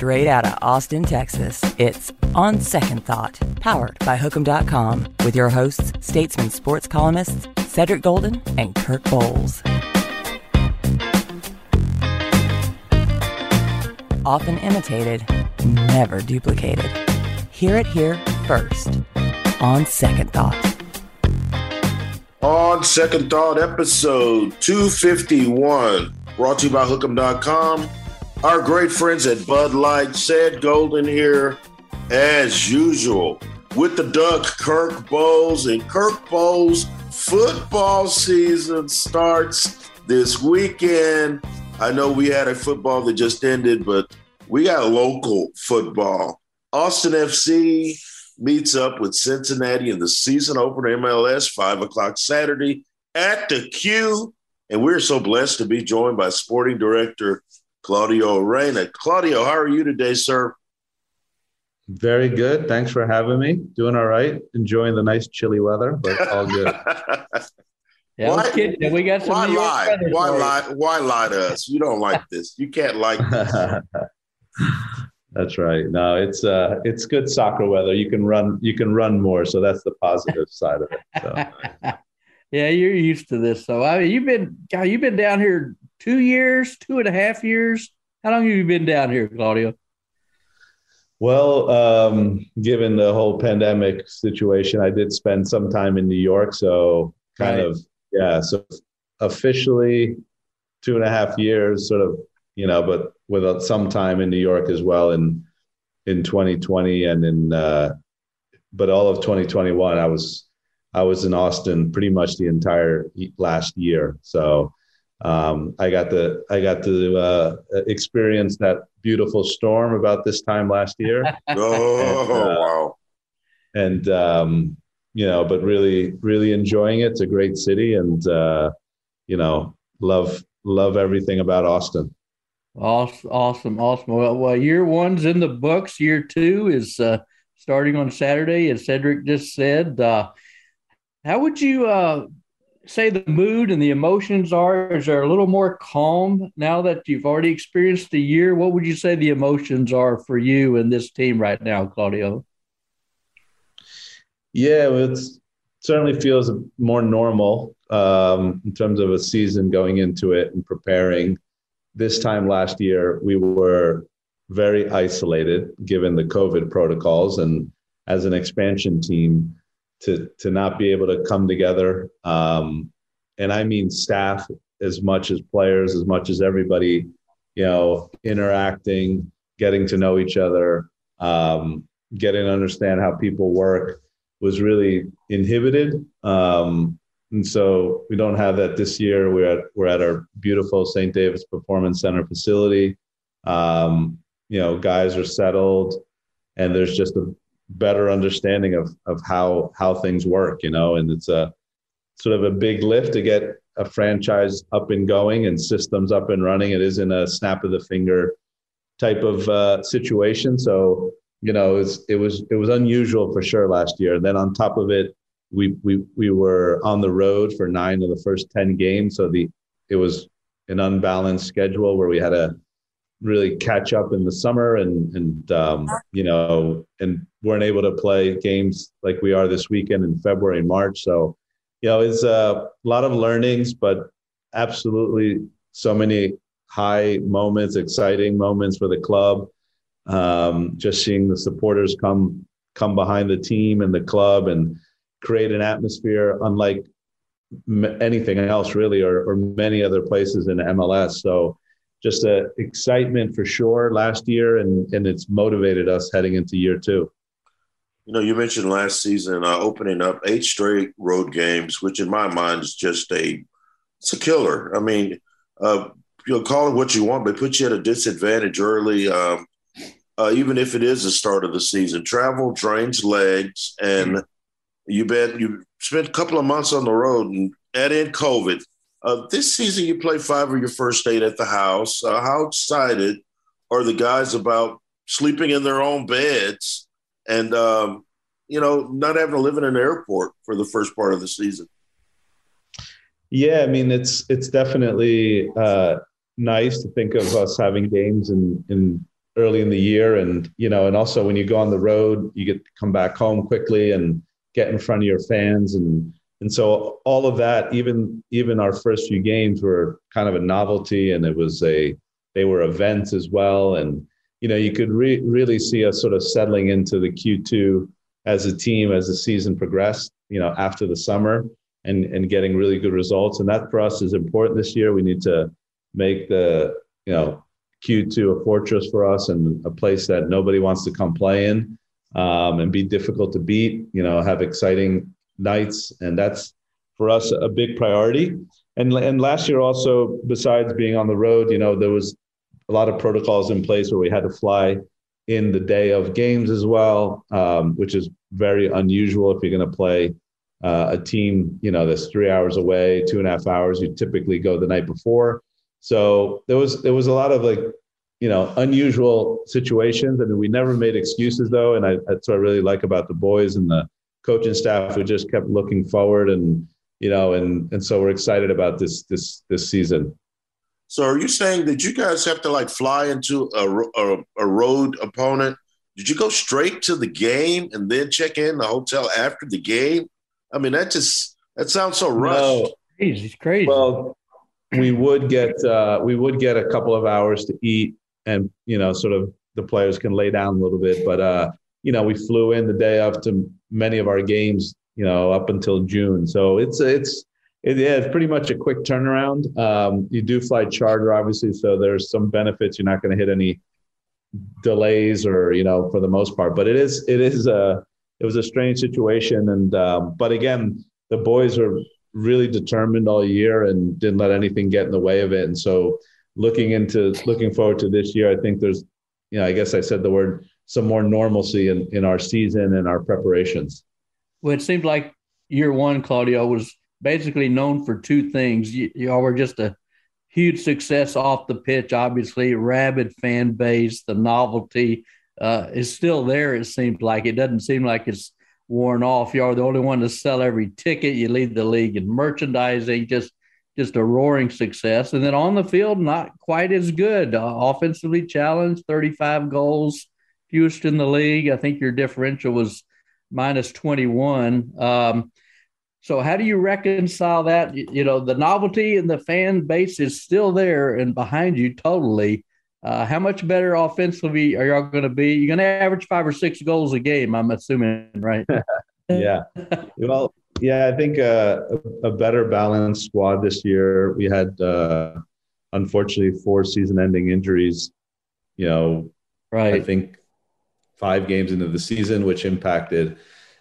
Straight out of Austin, Texas, it's On Second Thought, powered by Hook'em.com, with your hosts, statesman sports columnists Cedric Golden and Kirk Bohls. Often imitated, never duplicated. Hear it here first. On Second Thought. On Second Thought, episode 251, brought to you by Hook'em.com. Our great friends at Bud Light, Ced Golden here, as usual, with the Duck, Kirk Bohls, and Kirk Bohls football season starts this weekend. I know we had a football that just ended, but we got local football. Austin FC meets up with Cincinnati in the season opener MLS, five o'clock Saturday at the Q. And we're so blessed to be joined by sporting director Claudio Reyna. Claudio, how are you today, sir? Very good. Thanks for having me. Doing all right. Enjoying the nice chilly weather, but all good. yeah, why, kidding. we got some. Why lie? Why lie? Why lie to us? You don't like this. You can't like this. That's right. No, it's uh, it's good soccer weather. You can run, you can run more, so that's the positive side of it. So. yeah, you're used to this. So I mean, you've been, God, you've been down here two years, two and a half years. How long have you been down here, Claudio? Well, um, given the whole pandemic situation, I did spend some time in New York. So kind right. of, yeah. So officially two and a half years, sort of, you know, but with some time in New York as well in in 2020 and in uh, but all of 2021 I was I was in Austin pretty much the entire last year. So um, I got the I got to uh, experience that beautiful storm about this time last year. oh and, uh, wow! And um, you know, but really really enjoying it. It's a great city, and uh, you know, love love everything about Austin. Awesome, awesome, awesome. Well, well, year one's in the books. Year two is uh, starting on Saturday, as Cedric just said. Uh, how would you uh, say the mood and the emotions are? Is there a little more calm now that you've already experienced the year? What would you say the emotions are for you and this team right now, Claudio? Yeah, well, it certainly feels more normal um, in terms of a season going into it and preparing this time last year, we were very isolated given the COVID protocols. And as an expansion team, to, to not be able to come together, um, and I mean staff as much as players, as much as everybody, you know, interacting, getting to know each other, um, getting to understand how people work was really inhibited. Um, and so we don't have that this year. We're at we're at our beautiful St. David's Performance Center facility. Um, you know, guys are settled, and there's just a better understanding of of how how things work. You know, and it's a sort of a big lift to get a franchise up and going and systems up and running. It isn't a snap of the finger type of uh, situation. So you know, it was it was it was unusual for sure last year. And then on top of it, we we we were on the road for nine of the first ten games, so the it was an unbalanced schedule where we had to really catch up in the summer and and um, you know and weren't able to play games like we are this weekend in February and March. So you know it's a lot of learnings, but absolutely so many high moments, exciting moments for the club. Um, just seeing the supporters come come behind the team and the club and create an atmosphere unlike anything else really or, or many other places in MLS. So just a excitement for sure last year and, and it's motivated us heading into year two. You know, you mentioned last season uh, opening up eight straight road games, which in my mind is just a it's a killer. I mean, uh, you'll call it what you want, but put you at a disadvantage early. Um, uh, even if it is the start of the season. Travel drains legs, and mm-hmm. you bet you spent a couple of months on the road and add in COVID. Uh, this season, you play five of your first eight at the house. Uh, how excited are the guys about sleeping in their own beds and, um, you know, not having to live in an airport for the first part of the season? Yeah, I mean, it's it's definitely uh, nice to think of us having games in in early in the year, and you know, and also when you go on the road, you get to come back home quickly and get in front of your fans. And and so all of that even even our first few games were kind of a novelty and it was a they were events as well. And you know you could re- really see us sort of settling into the q2 as a team as the season progressed you know after the summer and and getting really good results. And that for us is important this year. We need to make the you know q2 a fortress for us and a place that nobody wants to come play in um, and be difficult to beat you know have exciting nights, and that's for us a big priority. And and last year also, besides being on the road, you know, there was a lot of protocols in place where we had to fly in the day of games as well, um, which is very unusual if you're going to play uh, a team, you know, that's three hours away, two and a half hours. You typically go the night before. So there was there was a lot of like, you know, unusual situations. I mean, we never made excuses though, and I, that's what I really like about the boys and the coaching staff who just kept looking forward and you know and and so we're excited about this this this season so are you saying that you guys have to like fly into a, a, a road opponent? Did you go straight to the game and then check in the hotel after the game? I mean that just that sounds so rushed. No. crazy crazy. Well we would get uh, we would get a couple of hours to eat and you know sort of the players can lay down a little bit. But uh you know we flew in the day after many of our games, you know, up until June. So it's it's it, yeah, it's pretty much a quick turnaround. Um, you do fly charter, obviously, so there's some benefits. You're not going to hit any delays, or you know, for the most part. But it is it is a it was a strange situation, and um, but again, the boys were really determined all year and didn't let anything get in the way of it. And so, looking into looking forward to this year, I think there's, you know, I guess I said the word some more normalcy in, in our season and our preparations. Well, it seemed like year one, Claudio, was basically known for two things. You, you all were just a huge success off the pitch, obviously, rabid fan base, the novelty uh, is still there, it seems like. It doesn't seem like it's worn off. You are the only one to sell every ticket. You lead the league in merchandising, just just a roaring success. And then on the field, not quite as good. Uh, offensively challenged, 35 goals, fewest in the league. I think your differential was minus 21. Um, so how do you reconcile that? You know, the novelty and the fan base is still there and behind you totally. Uh, how much better offensively are y'all going to be? You're going to average five or six goals a game, I'm assuming, right? yeah. Well, yeah, I think uh, a, a, better balanced squad this year. We had, uh, unfortunately, four season-ending injuries. You know, right? I think five games into the season, which impacted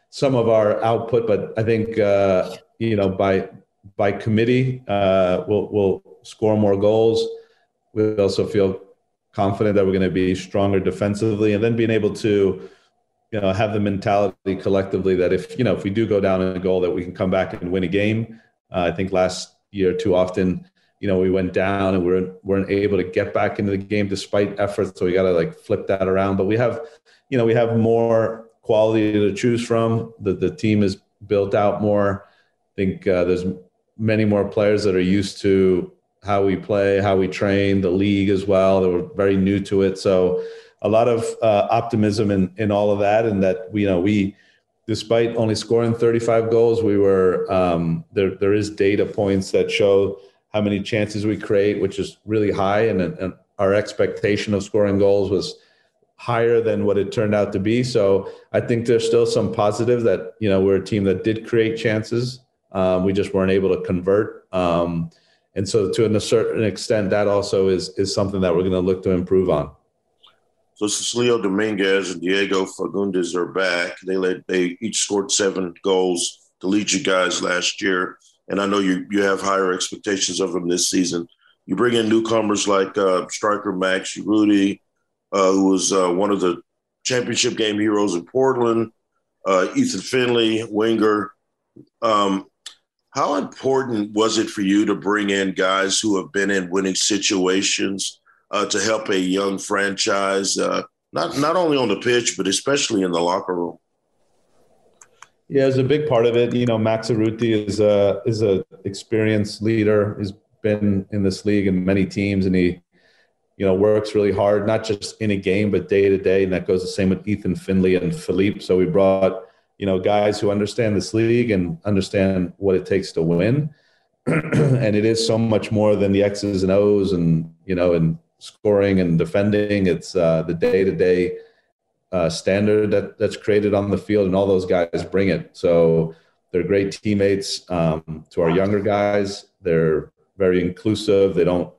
some of our output. But I think uh, you know by by committee, uh, we'll we'll score more goals. We also feel confident that we're going to be stronger defensively, and then being able to you know have the mentality collectively that if you know if we do go down in a goal that we can come back and win a game. Uh, I think last year too often you know we went down and we weren't weren't able to get back into the game despite efforts so we got to like flip that around but we have you know, we have more quality to choose from. The the team is built out more. I think uh, there's many more players that are used to how we play, how we train, the league as well. That were very new to it. So a lot of uh, optimism in in all of that, and that we you know we. Despite only scoring 35 goals, we were um, there. There is data points that show how many chances we create, which is really high, and, and our expectation of scoring goals was higher than what it turned out to be. So I think there's still some positive that you know we're a team that did create chances. Um, we just weren't able to convert. Um, and so to a certain extent, that also is is something that we're going to look to improve on. So Cecilio Dominguez and Diego Fagundes are back. They led, they each scored seven goals to lead you guys last year, and I know you you have higher expectations of them this season. You bring in newcomers like uh, striker Max Urruti, uh, who was uh, one of the championship game heroes in Portland, uh, Ethan Finlay, winger. Um, how important was it for you to bring in guys who have been in winning situations uh, to help a young franchise, uh, not not only on the pitch but especially in the locker room? Yeah, it's a big part of it. You know, Max Urruti is a is a experienced leader. He's been in this league in many teams, and he, you know, works really hard, not just in a game but day to day. And that goes the same with Ethan Finlay and Felipe. So we brought you know guys who understand this league and understand what it takes to win. and it is so much more than the X's and O's, and you know, and scoring and defending. It's uh, the day to day standard that that's created on the field, and all those guys bring it. So they're great teammates um, to our younger guys. They're very inclusive. They don't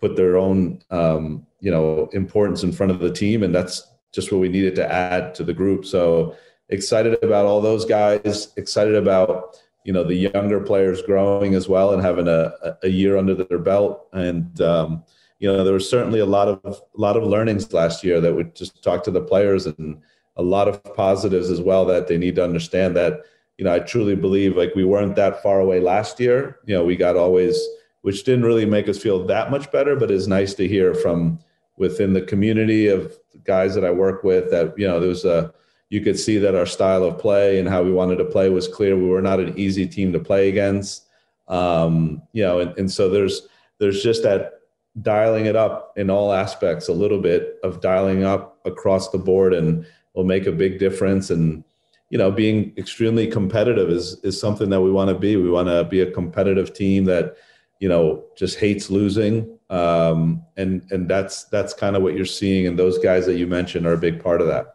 put their own um, you know importance in front of the team, and that's just what we needed to add to the group. So excited about all those guys. Excited about you know the younger players growing as well and having a, a year under their belt and um, you know, there was certainly a lot of a lot of learnings last year that we just talk to the players and a lot of positives as well that they need to understand that, you know, I truly believe like we weren't that far away last year. You know, we got always which didn't really make us feel that much better, but it's nice to hear from within the community of guys that I work with that, you know, there was a you could see that our style of play and how we wanted to play was clear. We were not an easy team to play against. Um, you know, and, and so there's there's just that dialing it up in all aspects a little bit of dialing up across the board and will make a big difference and you know being extremely competitive is is something that we want to be we want to be a competitive team that you know just hates losing um, and and that's that's kind of what you're seeing and those guys that you mentioned are a big part of that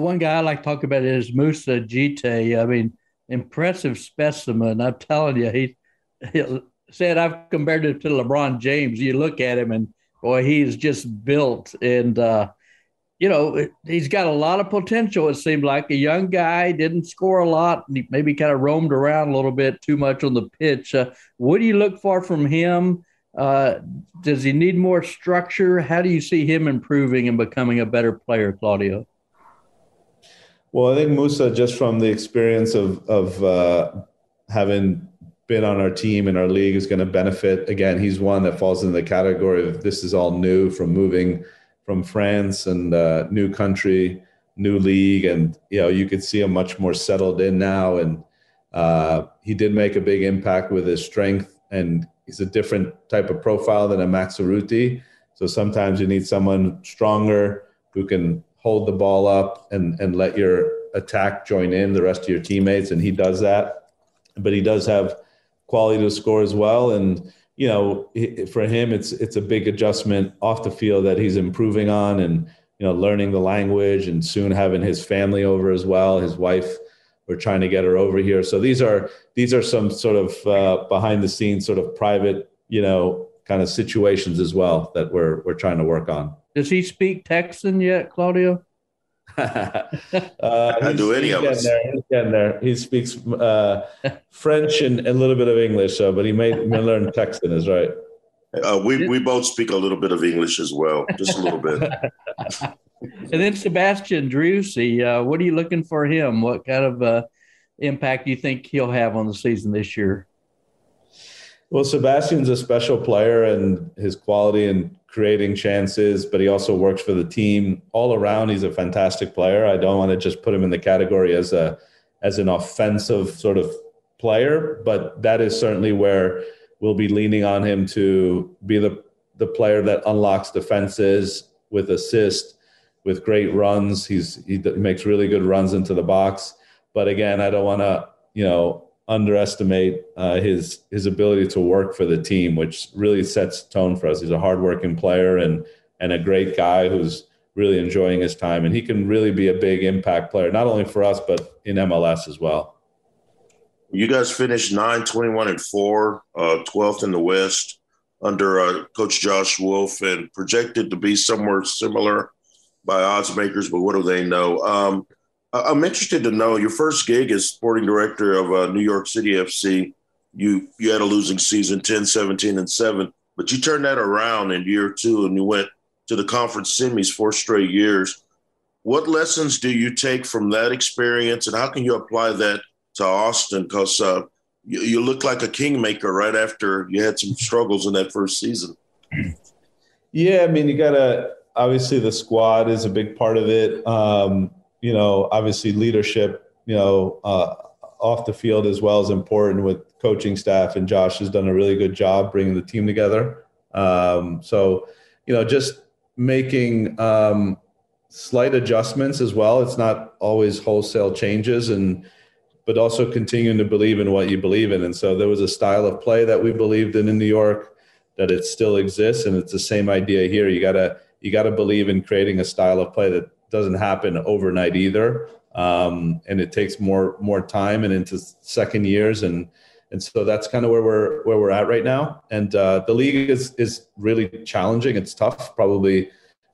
one guy I like to talk about is Moussa Djitté. I mean, impressive specimen. I'm telling you, he, he said I've compared him to LeBron James. You look at him and boy, he's just built and uh, you know he's got a lot of potential. It seemed like a young guy didn't score a lot. Maybe kind of roamed around a little bit too much on the pitch. Uh, what do you look for from him? Uh, does he need more structure? How do you see him improving and becoming a better player, Claudio? Well, I think Moussa, just from the experience of of uh, having been on our team and our league is going to benefit. Again, he's one that falls in the category of this is all new from moving from France and uh, new country, new league, and you know you could see him much more settled in now. And uh, he did make a big impact with his strength, and he's a different type of profile than a Max Urruti. So sometimes you need someone stronger who can hold the ball up and and let your attack join in the rest of your teammates, and he does that. But he does have quality to score as well. And you know, for him, it's it's a big adjustment off the field that he's improving on, and you know, learning the language, and soon having his family over as well. His wife, we're trying to get her over here. So these are these are some sort of uh, behind the scenes, sort of private, you know, kind of situations as well that we're we're trying to work on. Does he speak Texan yet, Claudio? uh, I do any of us. There, he's getting there. He speaks uh, French and a little bit of English, so, but he may, may learn Texan, is right. Uh, we, we both speak a little bit of English as well, just a little bit. and then Sebastian Driussi, uh, what are you looking for him? What kind of uh, impact do you think he'll have on the season this year? Well, Sebastian's a special player, and his quality and creating chances, but he also works for the team. All around, he's a fantastic player. I don't want to just put him in the category as a as an offensive sort of player, but that is certainly where we'll be leaning on him to be the the player that unlocks defenses with assist, with great runs. He's he makes really good runs into the box. But again, I don't want to you know underestimate uh, his his ability to work for the team, which really sets tone for us. He's a hardworking player and and a great guy who's really enjoying his time, and he can really be a big impact player, not only for us but in MLS as well. You guys finished 9, 21, and 4, uh, 12th in the West under uh, Coach Josh Wolff and projected to be somewhere similar by odds makers, but what do they know? Um, I'm interested to know your first gig as sporting director of uh, New York City FC. You you had a losing season, 10, 17, and 7, but you turned that around in year two and you went to the conference semis four straight years. What lessons do you take from that experience, and how can you apply that to Austin? Because uh, you, you look like a kingmaker right after you had some struggles in that first season. Yeah, I mean, you got to obviously the squad is a big part of it. Um, you know, obviously leadership, you know, uh, off the field as well is important with coaching staff, and Josh has done a really good job bringing the team together. Um, so, you know, just making um, slight adjustments as well. It's not always wholesale changes, and but also continuing to believe in what you believe in. And so there was a style of play that we believed in in New York that it still exists, and it's the same idea here. You gotta you gotta believe in creating a style of play that doesn't happen overnight either. Um, and it takes more more time and into second years. And and so that's kind of where we're where we're at right now. And uh, the league is is really challenging. It's tough probably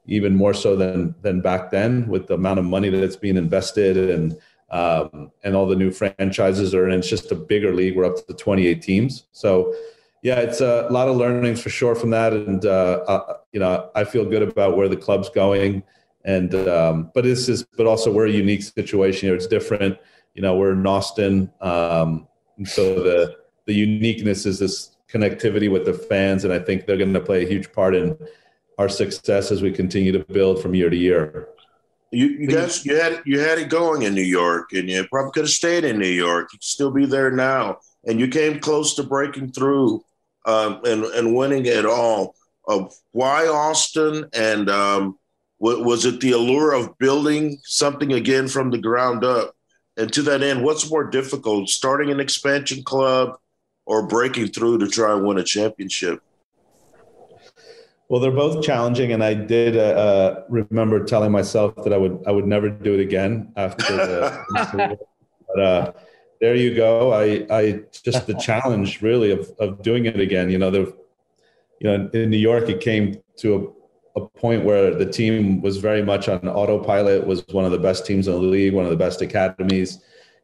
even more so than than back then with the amount of money that's being invested and um, and all the new franchises are and it's just a bigger league. We're up to 28 teams. So yeah it's a lot of learnings for sure from that. And uh, uh, you know i feel good about where the club's going and um, but this is but also we're a unique situation here. It's different. You know, we're in Austin, um, so the the uniqueness is this connectivity with the fans, and I think they're going to play a huge part in our success as we continue to build from year to year. You, you guys, you had you had it going in New York, and you probably could have stayed in New York. You'd still be there now, and you came close to breaking through um, and and winning it all. Of why Austin and um, was it the allure of building something again from the ground up? And to that end, what's more difficult, starting an expansion club or breaking through to try and win a championship? Well, they're both challenging, and I did uh, uh remember telling myself that I would I would never do it again after the. but uh, there you go. I I just the challenge really of of doing it again. You know, the you know in New York it came to a point where the team was very much on autopilot, was one of the best teams in the league, one of the best academies.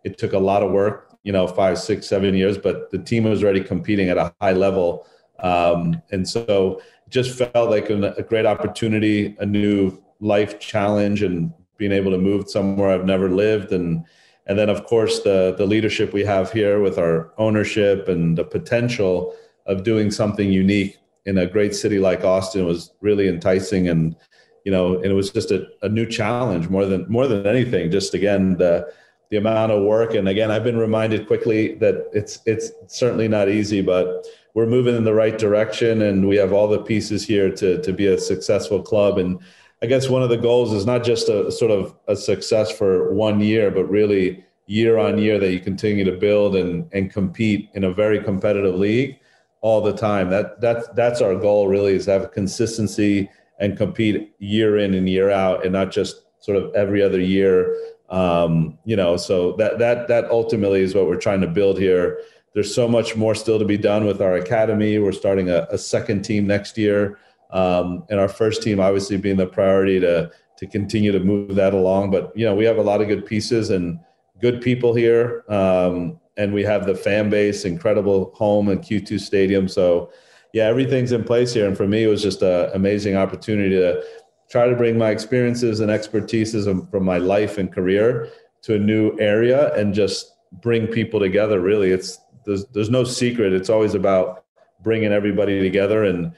It took a lot of work, you know, five, six, seven years, but the team was already competing at a high level. Um, and so just felt like a, a great opportunity, a new life challenge, and being able to move somewhere I've never lived. And, and then, of course, the, the leadership we have here with our ownership and the potential of doing something unique in a great city like Austin was really enticing and you know and it was just a, a new challenge more than more than anything. Just again the the amount of work. And again I've been reminded quickly that it's it's certainly not easy but we're moving in the right direction and we have all the pieces here to to be a successful club. And I guess one of the goals is not just a sort of a success for one year but really year on year that you continue to build and and compete in a very competitive league all the time. That that's that's our goal really is have consistency and compete year in and year out, and not just sort of every other year. Um, you know, so that that that ultimately is what we're trying to build here. There's so much more still to be done with our academy. We're starting a, a second team next year, um, and our first team obviously being the priority to to continue to move that along. But you know, we have a lot of good pieces and good people here. Um, and we have the fan base, incredible home and Q2 Stadium. So, yeah, everything's in place here. And for me, it was just an amazing opportunity to try to bring my experiences and expertises from my life and career to a new area and just bring people together. Really, it's there's there's no secret. It's always about bringing everybody together and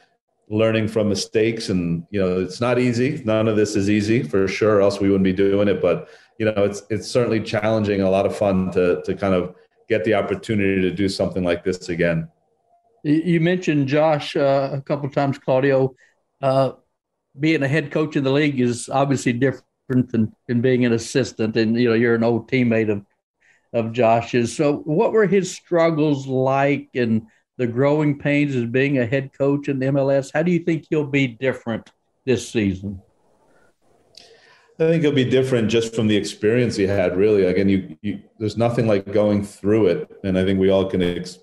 learning from mistakes. And you know, it's not easy. None of this is easy for sure. Else we wouldn't be doing it. But you know, it's it's certainly challenging. A lot of fun to to kind of get the opportunity to do something like this again. You mentioned Josh uh, a couple times, Claudio. Uh, being a head coach in the league is obviously different than, than being an assistant, and you know you're an old teammate of of Josh's. So, what were his struggles like, and the growing pains as being a head coach in the MLS? How do you think he'll be different this season? I think it'll be different just from the experience he had. Really, again, you, you there's nothing like going through it, and I think we all can ex-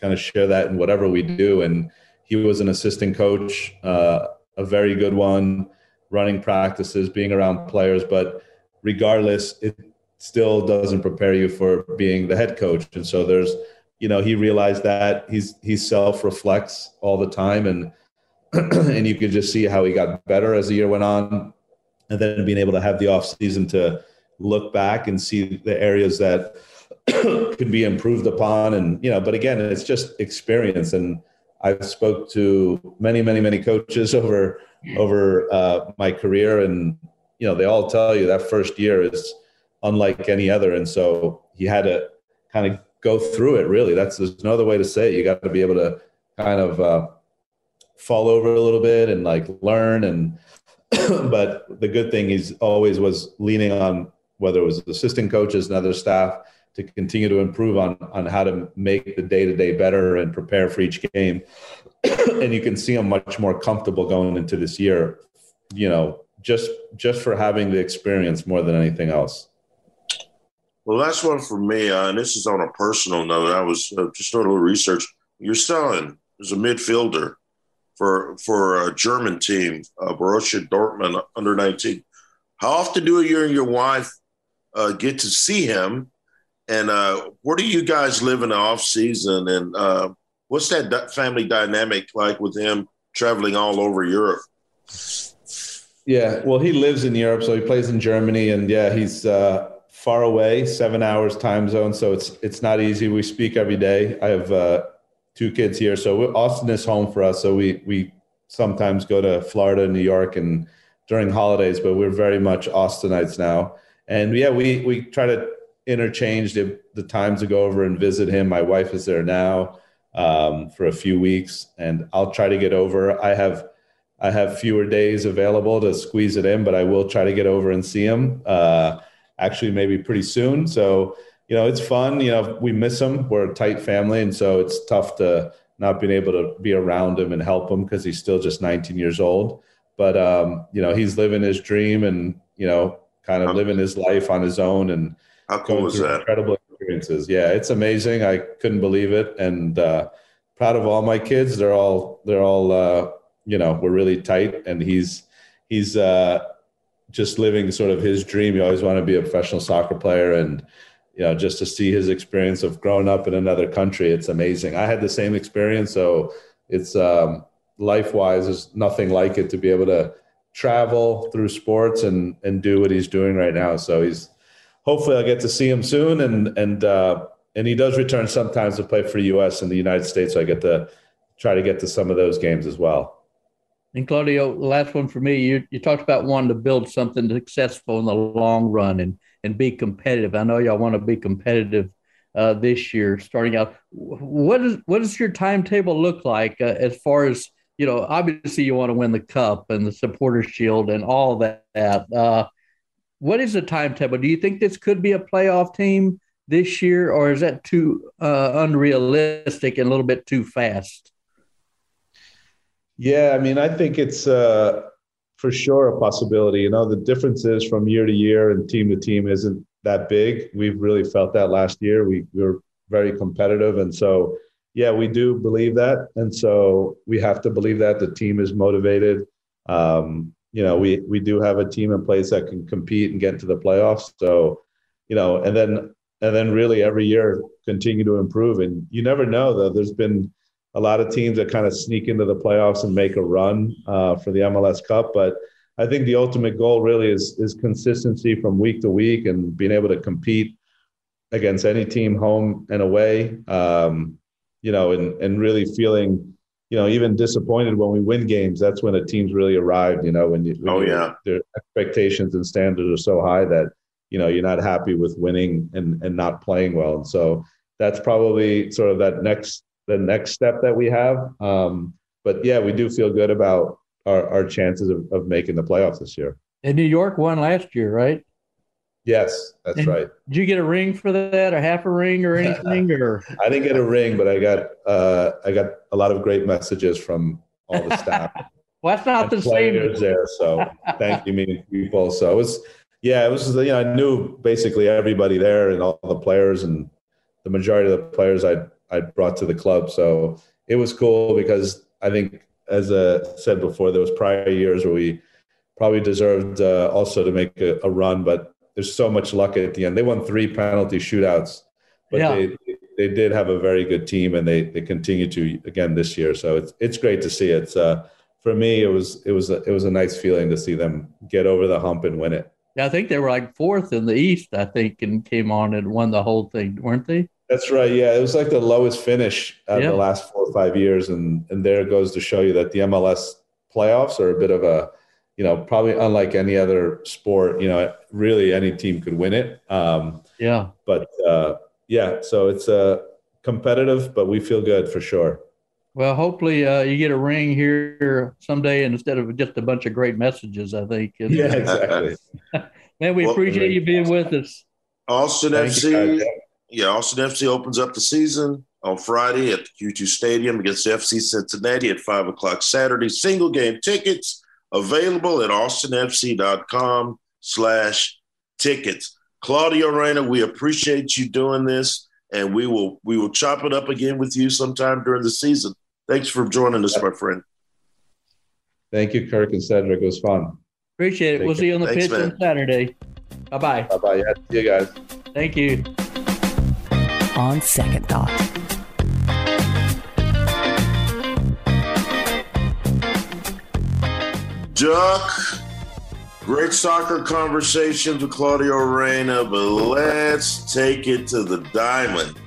kind of share that in whatever we do. And he was an assistant coach, uh, a very good one, running practices, being around players. But regardless, it still doesn't prepare you for being the head coach. And so there's, you know, he realized that he's he self reflects all the time and and you could just see how he got better as the year went on. And then being able to have the off season to look back and see the areas that could be improved upon. And, you know, but again, it's just experience. And I've spoke to many, many, many coaches over, over uh, my career. And, you know, they all tell you that first year is unlike any other. And so he had to kind of go through it really. That's, there's no other way to say it. You got to be able to kind of, uh, fall over a little bit and like learn and but the good thing is always was leaning on whether it was assistant coaches and other staff to continue to improve on on how to make the day to day better and prepare for each game. and you can see them much more comfortable going into this year. You know, just just for having the experience more than anything else. Well, that's one for me, uh, and this is on a personal note. I was uh, just doing a little research. Your son is a midfielder for for a German team, uh, Borussia Dortmund under 19. How often do you and your wife uh, get to see him? And uh, where do you guys live in the off season? And uh, what's that family dynamic like with him traveling all over Europe? Yeah, well, he lives in Europe, so he plays in Germany, and yeah, he's uh, far away, seven hours time zone, so it's it's not easy. We speak every day. I have uh, two kids here, so Austin is home for us. So we we sometimes go to Florida, New York, and during holidays, but we're very much Austinites now. And yeah, we we try to interchange the, the times to go over and visit him. My wife is there now um, for a few weeks, and I'll try to get over. I have I have fewer days available to squeeze it in, but I will try to get over and see him. Uh, actually, maybe pretty soon. So you know, it's fun. You know, we miss him. We're a tight family, and so it's tough to not being able to be around him and help him because he's still just 19 years old. But um, you know, he's living his dream and you know, kind of living his life on his own and how cool was that? Incredible experiences. Yeah, it's amazing. I couldn't believe it, and uh, proud of all my kids. They're all they're all uh, you know we're really tight, and he's he's uh, just living sort of his dream. He always wanted to be a professional soccer player, and you know just to see his experience of growing up in another country, it's amazing. I had the same experience, so it's um, life wise, there's nothing like it to be able to travel through sports and and do what he's doing right now. So he's hopefully I'll get to see him soon. And and uh, and he does return sometimes to play for the U.S. and the United States. So I get to try to get to some of those games as well. And Claudio, last one for me. You you talked about wanting to build something successful in the long run and and be competitive. I know y'all want to be competitive uh, this year, starting out. What is what does your timetable look like uh, as far as you know? Obviously, you want to win the cup and the supporter shield and all that. Uh, what is the timetable? Do you think this could be a playoff team this year, or is that too uh, unrealistic and a little bit too fast? Yeah, I mean, I think it's uh, for sure a possibility. You know, the differences from year to year and team to team isn't that big. We've really felt that last year. We, we were very competitive, and so yeah, we do believe that, and so we have to believe that the team is motivated. Um, you know, we we do have a team in place that can compete and get into the playoffs. So, you know, and then and then really every year continue to improve. And you never know though. There's been a lot of teams that kind of sneak into the playoffs and make a run uh, for the MLS Cup, but I think the ultimate goal really is is consistency from week to week and being able to compete against any team, home and away. Um, you know, and and really feeling you know, even disappointed when we win games. That's when a team's really arrived. You know, when you when oh yeah, their expectations and standards are so high that you know you're not happy with winning and and not playing well. And so that's probably sort of that next the next step that we have. Um, but yeah, we do feel good about our, our chances of, of making the playoffs this year. And New York won last year, right? Yes, that's and right. Did you get a ring for that, or half a ring, or anything? Or I didn't get a ring, but I got uh, I got a lot of great messages from all the staff. well, that's not the same. there, so thank you, meeting people. So it was, yeah, it was. You know, I knew basically everybody there and all the players, and the majority of the players I I brought to the club. So it was cool because I think, as I said before, there was prior years where we probably deserved uh, also to make a, a run, but there's so much luck at the end. They won three penalty shootouts, but yeah. they they did have a very good team, and they they continue to again this year. So it's it's great to see. It's uh, for me, it was it was a, it was a nice feeling to see them get over the hump and win it. Yeah, I think they were like fourth in the East. I think and came on and won the whole thing, weren't they? That's right. Yeah, it was like the lowest finish in the last four or five years, and and there it goes to show you that the MLS playoffs are a bit of a, you know, probably unlike any other sport. You know, really any team could win it. Um, yeah. But uh, yeah, so it's uh, competitive, but we feel good for sure. Well, hopefully uh, you get a ring here someday instead of just a bunch of great messages. I think. Yeah, exactly. Man, we well, appreciate you being with us. Austin Thank FC. You, yeah, Austin FC opens up the season on Friday at the Q2 Stadium against FC Cincinnati at 5 o'clock Saturday. Single game tickets available at austinfc.com slash tickets. Claudio Reyna, we appreciate you doing this, and we will we will chop it up again with you sometime during the season. Thanks for joining us, my friend. Thank you, Kirk and Cedric. It was fun. Appreciate it. Take we'll care. see you on the Thanks, pitch man. on Saturday. Bye bye. Bye bye. Yeah, see you guys. Thank you on second thought. Duck, great soccer conversations with Claudio Reyna, but let's take it to the diamond,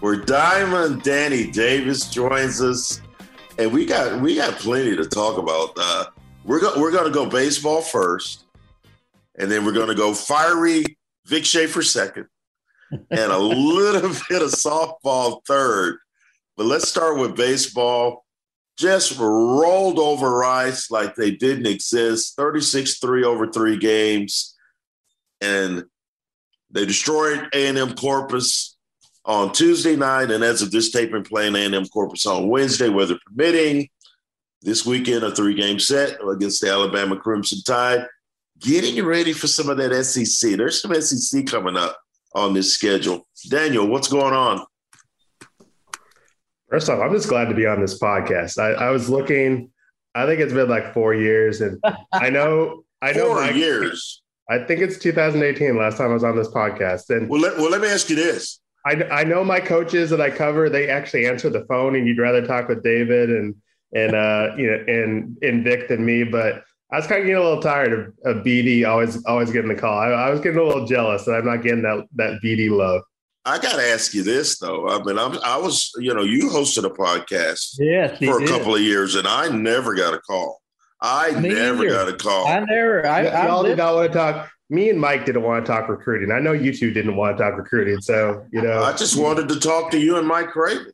where Diamond Danny Davis joins us, and we got we got plenty to talk about. Uh, we're go, we're going to go baseball first, and then we're going to go fiery Vic Schaefer second, and a little bit of softball third. But let's start with baseball. Just rolled over Rice like they didn't exist 36 3 over three games. And they destroyed A&M Corpus on Tuesday night. And as of this taping, playing A&M Corpus on Wednesday, weather permitting. This weekend, a three game set against the Alabama Crimson Tide. Getting ready for some of that SEC. There's some SEC coming up on this schedule. Daniel, what's going on? First off, I'm just glad to be on this podcast. I, I was looking, I think it's been like four years, and I know, I know, four years. I think it's 2018 last time I was on this podcast. And well, let, well, let me ask you this. I, I know my coaches that I cover, they actually answer the phone, and you'd rather talk with David and and uh, you know and and Vic than me, but I was kind of getting a little tired of, of BD always always getting the call. I, I, was getting a little jealous that I'm not getting that that BD love. I got to ask you this though. I mean, I'm, I was, you know, you hosted a podcast yes, for a did. couple of years, and I never got a call. I Me never either. got a call. I never. I, I y'all did not want to talk. Me and Mike didn't want to talk recruiting. I know you two didn't want to talk recruiting. So you know, I just wanted to talk to you and Mike Craven.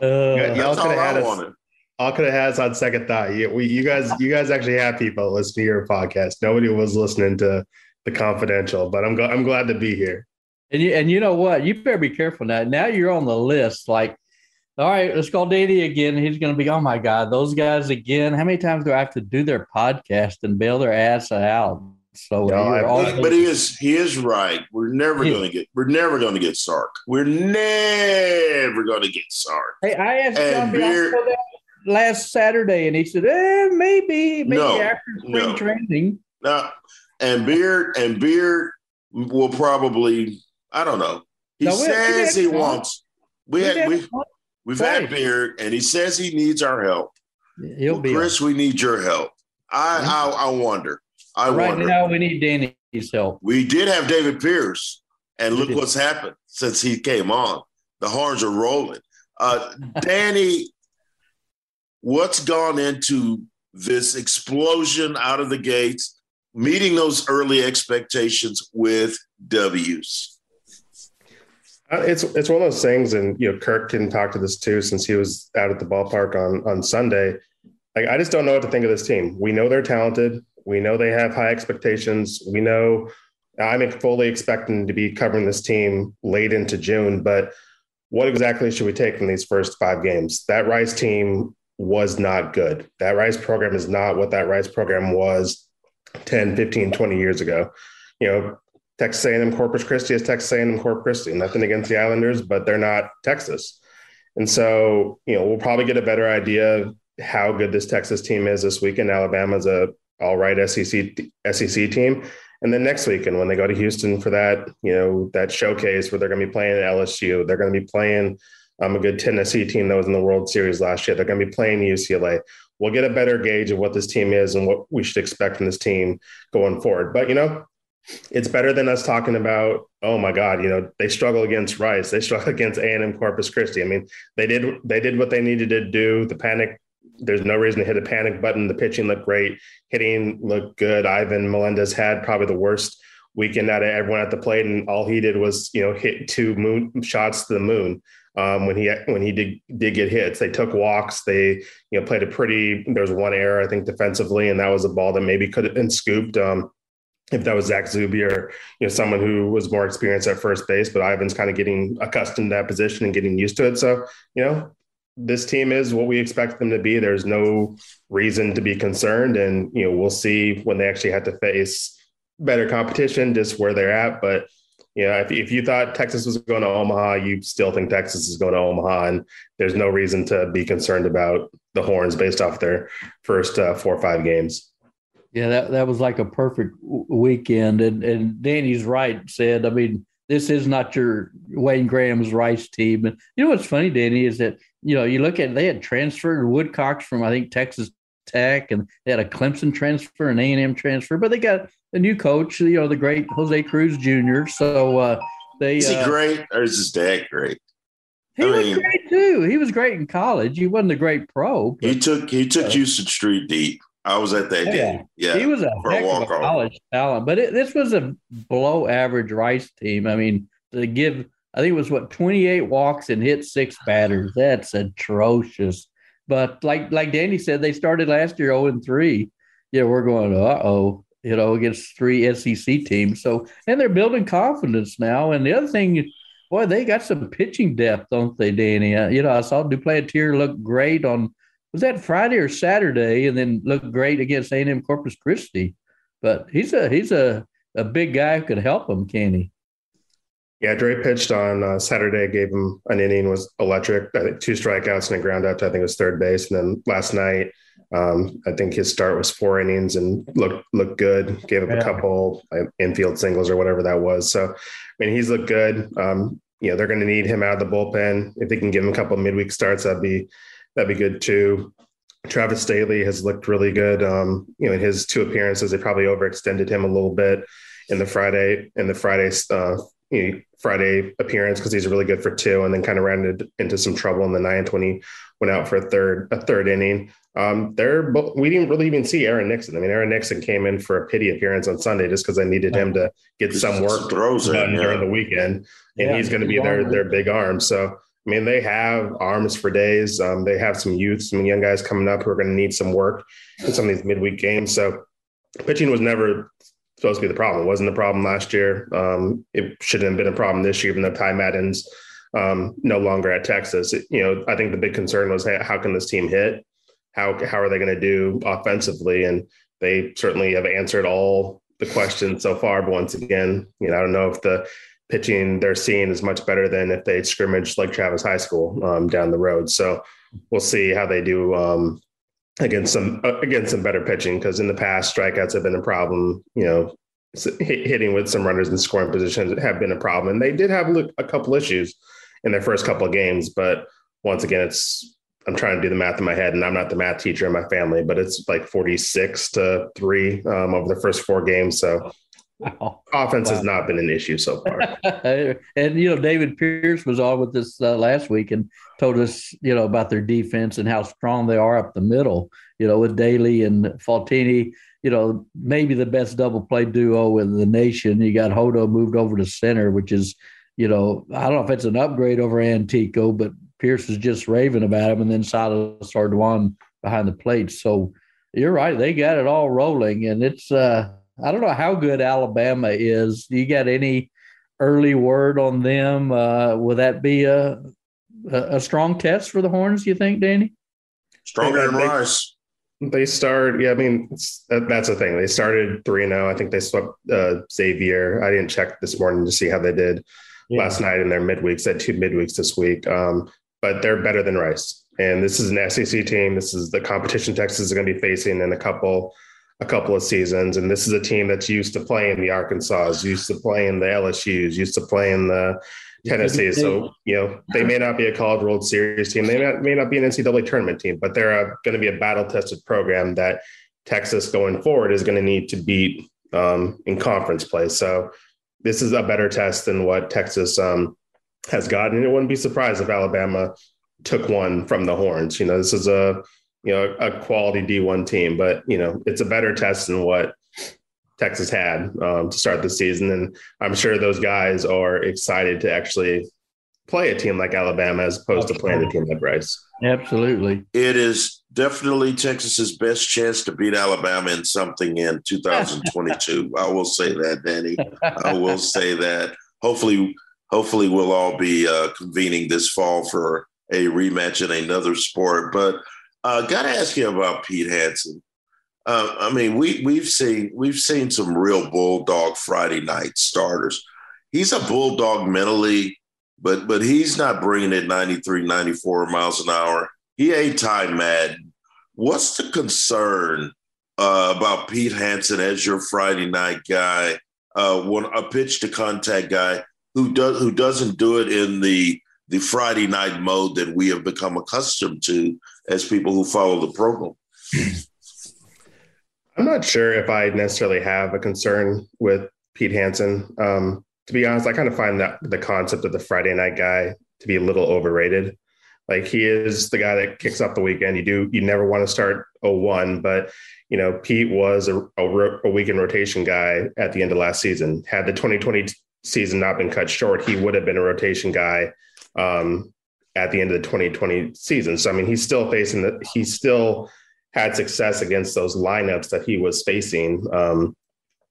Uh, y'all could have had us. Wanted all could have has on second thought. You, we, you guys, you guys actually have people listening to your podcast. Nobody was listening to the confidential, but I'm I'm glad to be here. And you and you know what? You better be careful now. Now you're on the list. Like, all right, let's call Danny again. He's going to be, oh my god, those guys again. How many times do I have to do their podcast and bail their ass out? So, no, but he is he is right. We're never going to get we're never going to get Sark. We're never going to get Sark. Hey, I asked and John Beer, last Saturday, and he said, eh, maybe, maybe no, after spring no. training. No, and Beard and Beard will probably. I don't know. He no, says he wants. We had we we've had Beard, and he says he needs our help. He'll well, be Chris. We need your help. I I, I wonder. I right wonder. now we need Danny's help. We did have David Pierce, and look what's happened since he came on. The horns are rolling. Uh, Danny what's gone into this explosion out of the gates, meeting those early expectations with W's? Uh, it's it's one of those things, and you know, Kirk can talk to this too, since he was out at the ballpark on on Sunday. Like, I just don't know what to think of this team. We know they're talented. We know they have high expectations. We know I'm fully expecting to be covering this team late into June, but what exactly should we take from these first five games? That Rice team was not good. That Rice program is not what that Rice program was 10, 15, 20 years ago. You know, Texas A&M Corpus Christi is Texas A&M Corpus Christi. Nothing against the Islanders, but they're not Texas. And so, you know, we'll probably get a better idea of how good this Texas team is this weekend. Alabama's a all right SEC SEC team. And then next weekend when they go to Houston for that, you know, that showcase where they're going to be playing at LSU, they're going to be playing um, a good Tennessee team that was in the World Series last year. They're going to be playing UCLA. we'll get a better gauge of what this team is and what we should expect from this team going forward. But you know, it's better than us talking about, oh my God, you know, they struggle against Rice, they struggle against A and M Corpus Christi. I mean, they did they did what they needed to do. The panic, there's no reason to hit a panic button. The pitching looked great, hitting looked good. Ivan Melendez had probably the worst weekend out of everyone at the plate, and all he did was you know hit two moon shots to the moon. Um, when he when he did did get hits, they took walks. They you know played a pretty. There was one error I think defensively, and that was a ball that maybe could have been scooped. Um, if that was Zach Zubia or you know someone who was more experienced at first base, but Ivan's kind of getting accustomed to that position and getting used to it. So you know this team is what we expect them to be. There's no reason to be concerned, and you know we'll see when they actually have to face better competition, just where they're at. But you know, if, if you thought Texas was going to Omaha, you still think Texas is going to Omaha, and there's no reason to be concerned about the Horns based off their first uh, four or five games. Yeah, that, that was like a perfect weekend. And, and Danny's right, said, I mean, this is not your Wayne Graham's Rice team. And you know what's funny, Danny, is that, you know, you look at they had transferred Woodcocks from, I think, Texas Tech, and they had a Clemson transfer, an A&M transfer, but they got a new coach, you know, the great Jose Cruz Jr. So uh, they. Is he uh, great or is his dad great? He I was mean- great too. He was great in college. He wasn't a great pro. but- He took he took Uh, Huston Street deep. I was at that Yeah. game. Yeah, he was a for a heck of a college talent, but it, this was a below average Rice team. I mean, to give, I think it was what twenty eight walks and hit six batters. That's atrocious. But like like Danny said, they started last year zero and three. Yeah, we're going uh oh, you know, against three SEC teams. So and they're building confidence now. And the other thing, boy, they got some pitching depth, don't they, Danny? Uh, you know, I saw Duplantier look great on was that Friday or Saturday, and then looked great against A&M Corpus Christi. But he's a he's a a big guy who could help him, can he? Yeah, Dre pitched on uh, Saturday, gave him an inning, was electric. I think two strikeouts and a ground out to I think it was third base. And then last night, um, I think his start was four innings and looked looked good. Gave up Yeah. a couple uh, infield singles or whatever that was. So, I mean, he's looked good. Um, you know, they're going to need him out of the bullpen. If they can give him a couple of midweek starts, that'd be that'd be good too. Travis Sthele has looked really good. Um, you know, in his two appearances, they probably overextended him a little bit in the Friday in the Friday uh, you know, Friday appearance because he's really good for two, and then kind of ran into, into some trouble in the ninth when he went out for a third a third inning. Um, they're we didn't really even see Aaron Nixon. I mean, Aaron Nixon came in for a pity appearance on Sunday just because I needed him to get some work throws done in. during the weekend, and Yeah, he's going to be their arm. their big arm. So. I mean, they have arms for days. Um, they have some youth, some young guys coming up who are going to need some work in some of these midweek games. So, pitching was never supposed to be the problem. It wasn't the problem last year. Um, it shouldn't have been a problem this year, even though Ty Madden's um, no longer at Texas. It- you know, I think the big concern was hey, how can this team hit? How how are they going to do offensively? And they certainly have answered all the questions so far. But once again, you know, I don't know if the pitching they're seeing is much better than if they scrimmaged like Travis High School um, down the road. So we'll see how they do um, against some uh, against some better pitching because in the past strikeouts have been a problem. You know, hitting with some runners in scoring positions have been a problem, and they did have a a couple issues in their first couple of games. But once again, it's I'm trying to do the math in my head, and I'm not the math teacher in my family, but it's like 46 to three um, over the first four games. So Wow. offense has not been an issue so far. and you know, David Pierce was on with us uh, last week and told us, you know, about their defense and how strong they are up the middle. You know, with Daly and Faltine, you know, maybe the best double play duo in the nation. You got Hodo moved over to center, which is, you know, I don't know if it's an upgrade over Antico, but Pierce is just raving about him, and then Silas Ardoin behind the plate. So you're right; they got it all rolling, and it's. uh I don't know how good Alabama is. Do you got any early word on them? Uh, will that be a, a a strong test for the Horns? You think, Danny? Stronger than They- Rice. They start, yeah. I mean, it's, that's the thing. They started three and zero. I think they swept uh, Xavier. I didn't check this morning to see how they did last night in their midweeks. They had two midweeks this week, um, but they're better than Rice. And this is an SEC team. This is the competition Texas is going to be facing in a couple a couple of seasons. And this is a team that's used to playing the Arkansas, used to playing the LSU's, used to playing the Tennessee. So, you know, they may not be a College World Series team. They may not, may not be an NCAA tournament team, but they're going to be a battle tested program that Texas going forward is going to need to beat um, in conference play. So, this is a better test than what Texas um, has gotten. It wouldn't be surprised if Alabama took one from the horns. You know, this is a you know a quality D1 team, but you know it's a better test than what Texas had um, to start the season, and I'm sure those guys are excited to actually play a team like Alabama as opposed Absolutely. to playing a team like Rice. Absolutely, it is definitely Texas's best chance to beat Alabama in something in 2022. I will say that, Danny. I will say that. Hopefully, hopefully we'll all be uh, convening this fall for a rematch in another sport. But uh, got to ask you about Pete Hansen. Uh, I mean, we we've seen we've seen some real bulldog Friday night starters. He's a bulldog mentally, but but he's not bringing it 93, 94 miles an hour. He ain't Ty Madden. What's the concern uh, about Pete Hansen as your Friday night guy, uh, one a pitch to contact guy who does who doesn't do it in the the Friday night mode that we have become accustomed to as people who follow the program. I'm not sure if I necessarily have a concern with Pete Hansen. Um, to be honest, I kind of find that the concept of the Friday night guy to be a little overrated. Like he is the guy that kicks off the weekend. You do you never want to start 01, but you know Pete was a, a, a weekend rotation guy at the end of last season. Had the 2020 season not been cut short, he would have been a rotation guy um, at the end of the 2020 season. So I mean, he's still facing that. He still had success against those lineups that he was facing. Um,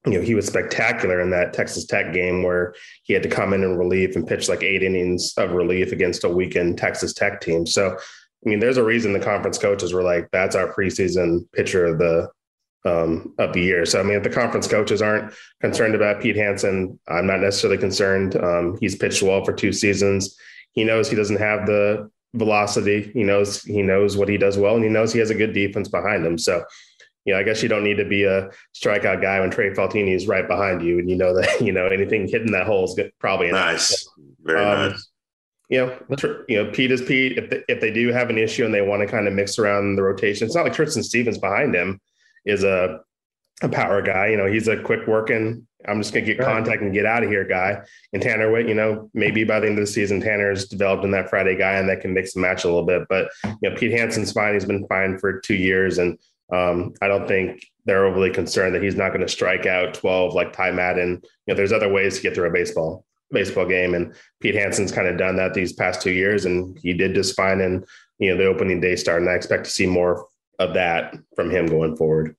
you know, he was spectacular in that Texas Tech game where he had to come in in relief and pitch like eight innings of relief against a weakened Texas Tech team. So, I mean, there's a reason the conference coaches were like, "That's our preseason pitcher of the um, of the year." So, I mean, if the conference coaches aren't concerned about Pete Hansen, I'm not necessarily concerned. Um, he's pitched well for two seasons. He knows he doesn't have the velocity. He knows he knows what he does well, and he knows he has a good defense behind him. So, you know, I guess you don't need to be a strikeout guy when Trey Faltine is right behind you, and you know that you know anything hitting that hole is good, probably nice, very um, nice. You know, you know, Pete is Pete. If they, if they do have an issue and they want to kind of mix around the rotation, it's not like Tristan Stevens behind him is a a power guy. You know, he's a quick working I'm just going to get right. contact and get out of here guy. And Tanner Witt, you know, maybe by the end of the season, Tanner's developed in that Friday guy and that can mix and match a little bit. But, you know, Pete Hansen's fine. He's been fine for two years. And um, I don't think they're overly concerned that he's not going to strike out 12 like Ty Madden. You know, there's other ways to get through a baseball baseball game. And Pete Hansen's kind of done that these past two years. And he did just fine in, you know, the opening day start. And I expect to see more of that from him going forward.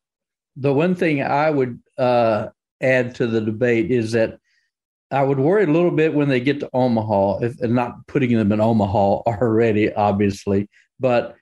The one thing I would uh, add to the debate is that I would worry a little bit when they get to Omaha, if and not putting them in Omaha already, obviously, but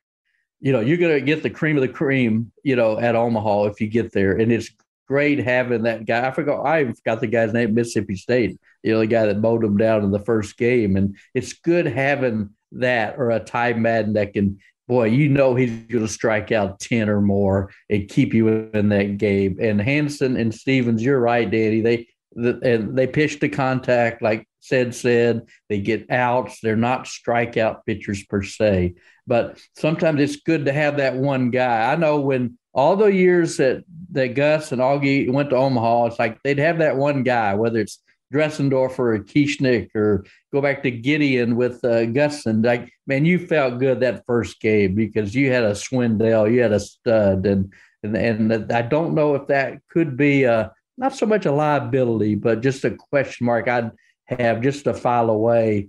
you know, you're gonna get the cream of the cream, you know, at Omaha if you get there. And it's great having that guy. I forgot I forgot the guy's name, Mississippi State, you know, the guy that mowed them down in the first game. And it's good having that or a Ty Madden that can boy, you know he's going to strike out 10 or more and keep you in that game. And Hansen and Stevens, you're right, Danny. They the, and they pitch to contact, like said said. They get outs. They're not strikeout pitchers per se, but sometimes it's good to have that one guy. I know when all the years that that Gus and Augie went to Omaha, it's like they'd have that one guy, whether it's Dressendorfer or Kieschnick or go back to Gideon with uh, Gusson. Like, man, you felt good that first game because you had a Swindell, you had a stud, and and and I don't know if that could be a, not so much a liability, but just a question mark I'd have just to file away,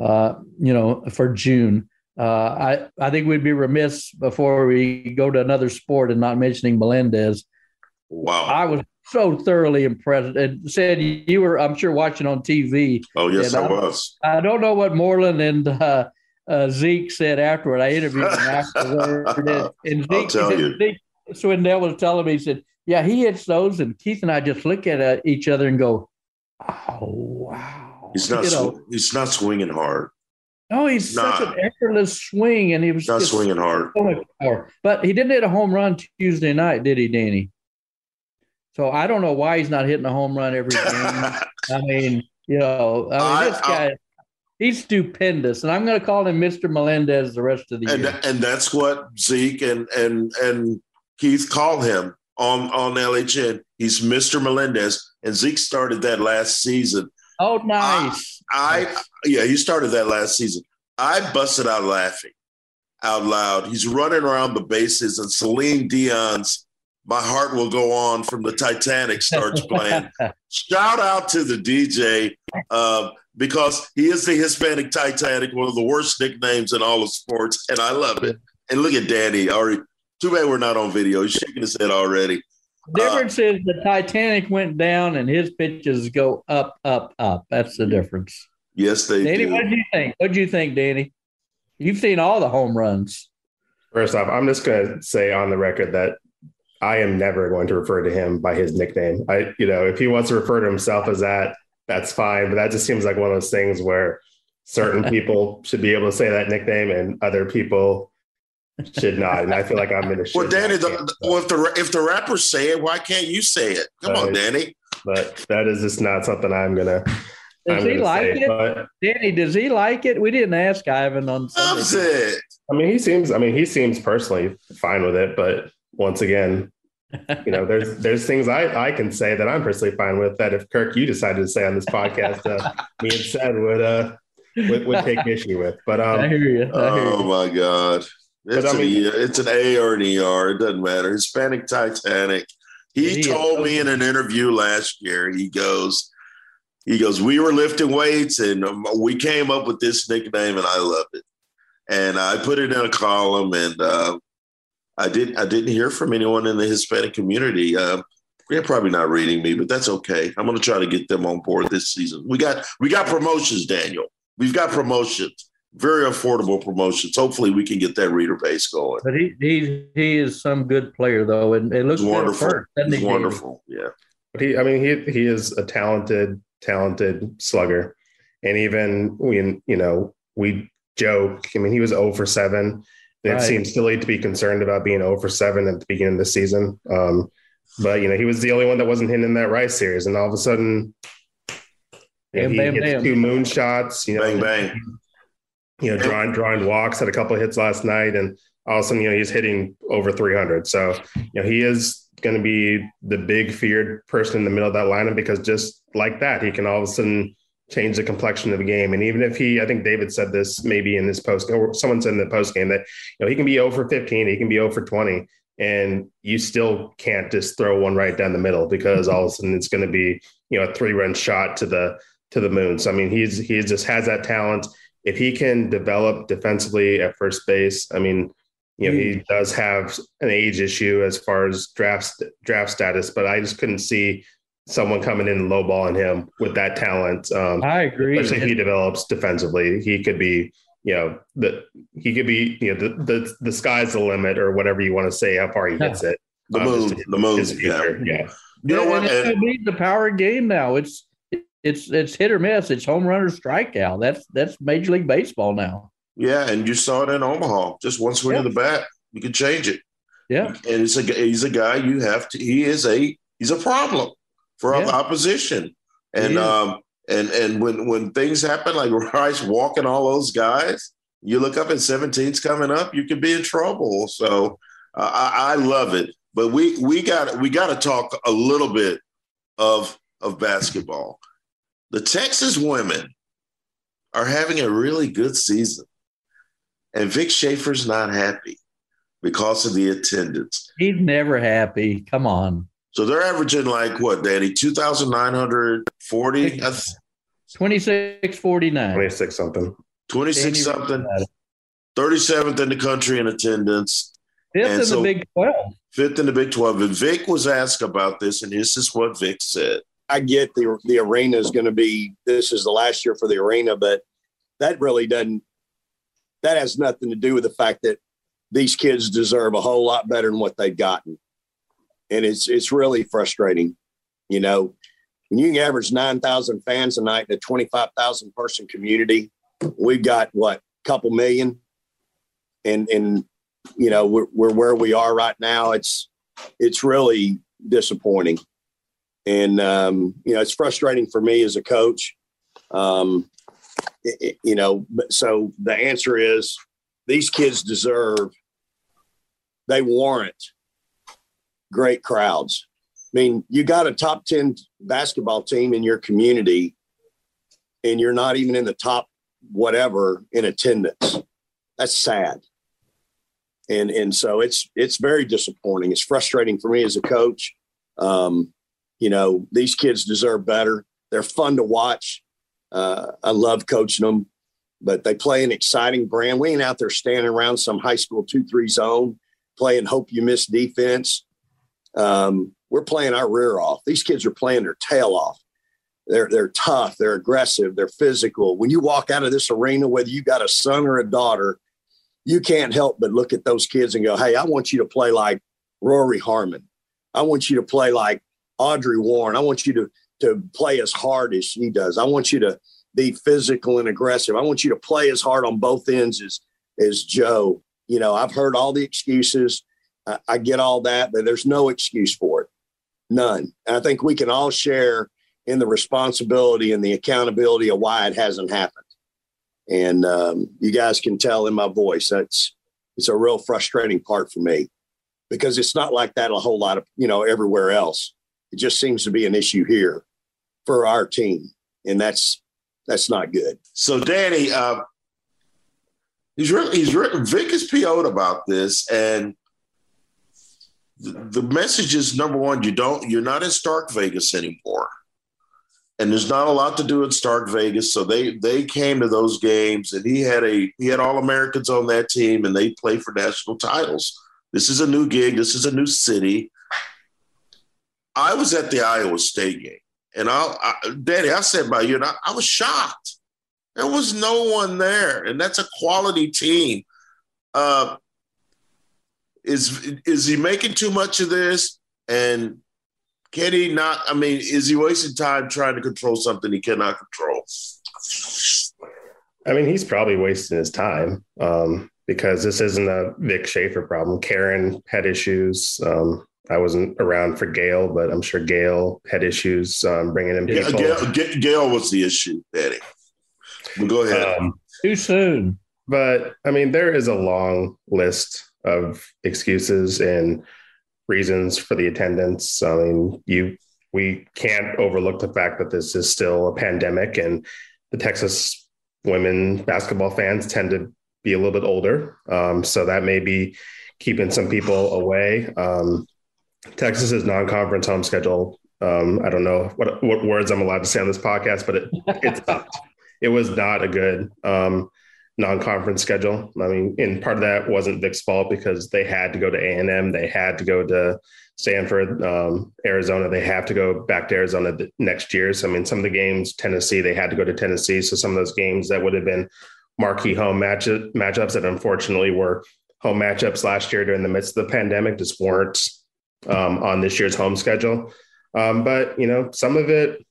uh, you know, for June. Uh, I I think we'd be remiss before we go to another sport and not mentioning Melendez. Wow, I was so thoroughly impressed and said you were, I'm sure, watching on TV. Oh, yes, I, I, was. I don't know what Moreland and uh, uh, Zeke said afterward. I interviewed him afterward. and, and Zeke, you. Zeke Swindell was telling me, he said, Yeah, he hits those. And Keith and I just look at uh, each other and go, Oh, wow. He's not, sw- he's not swinging hard. No, he's such an effortless swing, and he was not swinging hard. So. But he didn't hit a home run Tuesday night, did he, Danny? So I don't know why he's not hitting a home run every game. I mean, you know, I mean, I, this guy. he's stupendous, and I'm going to call him Mr. Melendez the rest of the and year. and that's what Zeke and and and Keith call him on on LHN. He's Mr. Melendez, and Zeke started that last season. Oh, nice. I yeah, he started that last season. I busted out laughing out loud. He's running around the bases, and Celine Dion's "My Heart Will Go On" from the Titanic starts playing. Shout out to the DJ uh, because he is the Hispanic Titanic, one of the worst nicknames in all of sports, and I love it. And look at Danny already. Too bad we're not on video. He's shaking his head already. difference is the Titanic went down and his pitches go up, up, up. That's the difference. Yes, they Danny, do. what do you think? What do you think, Danny? You've seen all the home runs. First off, I'm just going to say on the record that I am never going to refer to him by his nickname. I, you know, if he wants to refer to himself as that, that's fine. But that just seems like one of those things where certain people should be able to say that nickname and other people should not. And I feel like I'm in a Well, Danny, the, camp, well, if the if the rappers say it, why can't you say it? Come on, Right. Danny. but that is just not something I'm gonna. Does I'm he like say. it? But Danny, does he like it? We didn't ask Ivan on Loves it. I mean, he seems. I mean, he seems personally fine with it. But once again, you know, there's there's things I I can say that I'm personally fine with. That if Kirk, you decided to say on this podcast, uh, me and said would uh would, would take issue with. But I um, hear you. I hear Oh you. my God. It's, I an, mean- E- it's an A or an ER. It doesn't matter. Hispanic Titanic. He He told me in an interview last year, he goes, he goes, we were lifting weights and um, we came up with this nickname and I love it. And I put it in a column and uh, I didn't I didn't hear from anyone in the Hispanic community. Uh, they're probably not reading me, but that's okay. I'm going to try to get them on board this season. We got we got promotions, Daniel. We've got promotions, very affordable promotions. Hopefully, we can get that reader base going. But he he he is some good player though, and it looks He's wonderful. first, He's he, Danny? wonderful. Yeah. But he, I mean, he he is a talented, talented slugger, and even when you know we joke. I mean, he was 0 for seven. And It Right. seems silly to be concerned about being 0 for seven at the beginning of the season. Um, but you know, he was the only one that wasn't hitting in that Rice series, and all of a sudden, Bam, he bam, hits bam. two moon shots. You know, Bang bang. you know, drawing drawing walks, had a couple of hits last night, and all of a sudden, you know, he's hitting over 300. So, you know, he is going to be the big feared person in the middle of that lineup because just like that, he can all of a sudden change the complexion of the game. And even if he, I think David said this maybe in his post, or someone said in the post game that, you know, he can be 0 for 15, he can be 0 for 20, and you still can't just throw one right down the middle because all of a sudden it's going to be, you know, a three run shot to the to the moon. So I mean, he's he just has that talent if he can develop defensively at first base, I mean, you know, he does have an age issue as far as draft draft status, but I just couldn't see someone coming in and lowballing him with that talent. Um, I agree. especially if he develops defensively, he could be, you know, the he could be, you know, the the, the sky's the limit or whatever you want to say, how far he hits it. The Um, moon. just The moon. Yeah. yeah. You know And what? It's And- gonna be the power game now. It's it's it's hit or miss. It's home run or strikeout. That's that's Major League Baseball now. Yeah, and you saw it in Omaha. Just one swing of the bat, you can change it. Yeah. And it's a he's a guy you have to. He is a he's a problem for Yeah. opposition. And is. um and and when when things happen like Rice walking all those guys, you look up and 17's coming up, you could be in trouble. So uh, I, I love it. But we we got we got to talk a little bit of of basketball. The Texas women are having a really good season. And Vic Schaefer's not happy because of the attendance. He's never happy. Come on. So they're averaging like what, Danny? 2,940? That's 26 49. 26 something. 26 something, 37th in the country in attendance, Fifth And in so- the Big 12. fifth in the Big 12. And Vic was asked about this, and this is what Vic said. I get the the arena is going to be this is the last year for the arena, but that really doesn't that has nothing to do with the fact that these kids deserve a whole lot better than what they've gotten. And it's it's really frustrating. You know, when you average nine thousand fans a night in a twenty five thousand person community, we've got what couple million, and and you know we're, we're where we are right now. It's it's really disappointing and um, you know it's frustrating for me as a coach um, it, you know, so the answer is these kids deserve, they warrant great crowds. I mean, you got a top 10 basketball team in your community, and you're not even in the top whatever in attendance. That's sad. And and so it's it's very disappointing. It's frustrating for me as a coach. Um, you know, these kids deserve better. They're fun to watch. Uh, I love coaching them, but they play an exciting brand. We ain't out there standing around some high school two three zone playing hope you miss defense. Um, we're playing our rear off. These kids are playing their tail off. They're they're tough. They're aggressive. They're physical. When you walk out of this arena, whether you got a son or a daughter, you can't help but look at those kids and go, "Hey, I want you to play like Rory Harmon. I want you to play like Audrey Warren. I want you to to play as hard as she does. I want you to be physical and aggressive. I want you to play as hard on both ends as as Joe. You know, I've heard all the excuses. I, I get all that, but there's no excuse for it. None. And I think we can all share in the responsibility and the accountability of why it hasn't happened. And um, you guys can tell in my voice that's it's a real frustrating part for me because it's not like that a whole lot of you know everywhere else. It just seems to be an issue here for our team, and that's that's not good. So, Danny, uh, he's really he's written Vic is PO'd about this, and the, message is number one: you don't you're not in Stark Vegas anymore and there's not a lot to do in Stark Vegas. So they they came to those games, and he had a he had all Americans on that team, and they play for national titles. This is a new gig. This is a new city. I was at the Iowa State game, and I, I Danny, I said by you, and I, I was shocked. There was no one there, and that's a quality team. Uh, is is he making too much of this? And can he not? I mean, is he wasting time trying to control something he cannot control? I mean, he's probably wasting his time um, because this isn't a Vic Schaefer problem. Karen had issues. Um, I wasn't around for Gail, but I'm sure Gail had issues um, bringing him people. Gail, Gail, was the issue. But go ahead. Um, Too soon. But I mean, there is a long list of excuses and reasons for the attendance. I mean, you we can't overlook the fact that this is still a pandemic, and the Texas women basketball fans tend to be a little bit older, um, so that may be keeping some people away. Um, Texas's non-conference home schedule. Um, I don't know what what words I'm allowed to say on this podcast, but it it's it was not a good um, non-conference schedule. I mean, and part of that wasn't Vic's fault because they had to go to A and M, they had to go to Stanford, um, Arizona. They have to go back to Arizona next year. So I mean, some of the games, Tennessee, they had to go to Tennessee. So some of those games that would have been marquee home match matchups that unfortunately were home matchups last year during the midst of the pandemic just weren't um, on this year's home schedule. Um, but you know, some of it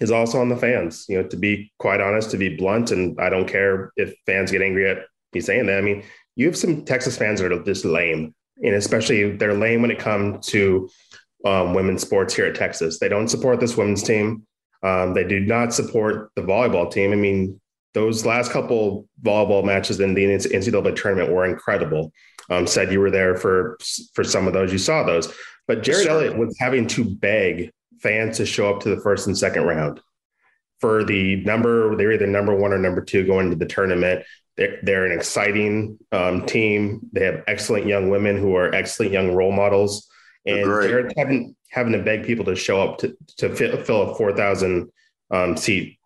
is also on the fans. You know, to be quite honest, to be blunt, and I don't care if fans get angry at me saying that. I mean, you have some Texas fans that are just lame, and especially they're lame when it comes to um, women's sports here at Texas. They don't support this women's team. Um, they do not support the volleyball team. I mean, those last couple volleyball matches in the NCAA tournament were incredible. Um, said you were there for for some of those. You saw those, but Jerritt Elliott was having to beg fans to show up to the first and second round for the number. They're either number one or number two going into the tournament. They're, they're an exciting um, team. They have excellent young women who are excellent young role models, and they're having having to beg people to show up to to fill a four thousand um, seat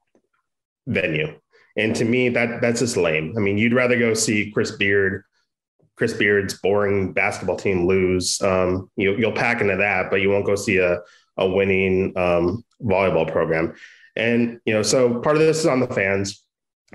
venue. And to me, that that's just lame. I mean, you'd rather go see Chris Beard Chris Beard's boring basketball team lose. Um, you, you'll pack into that, but you won't go see a a winning um, volleyball program. And, you know, so part of this is on the fans.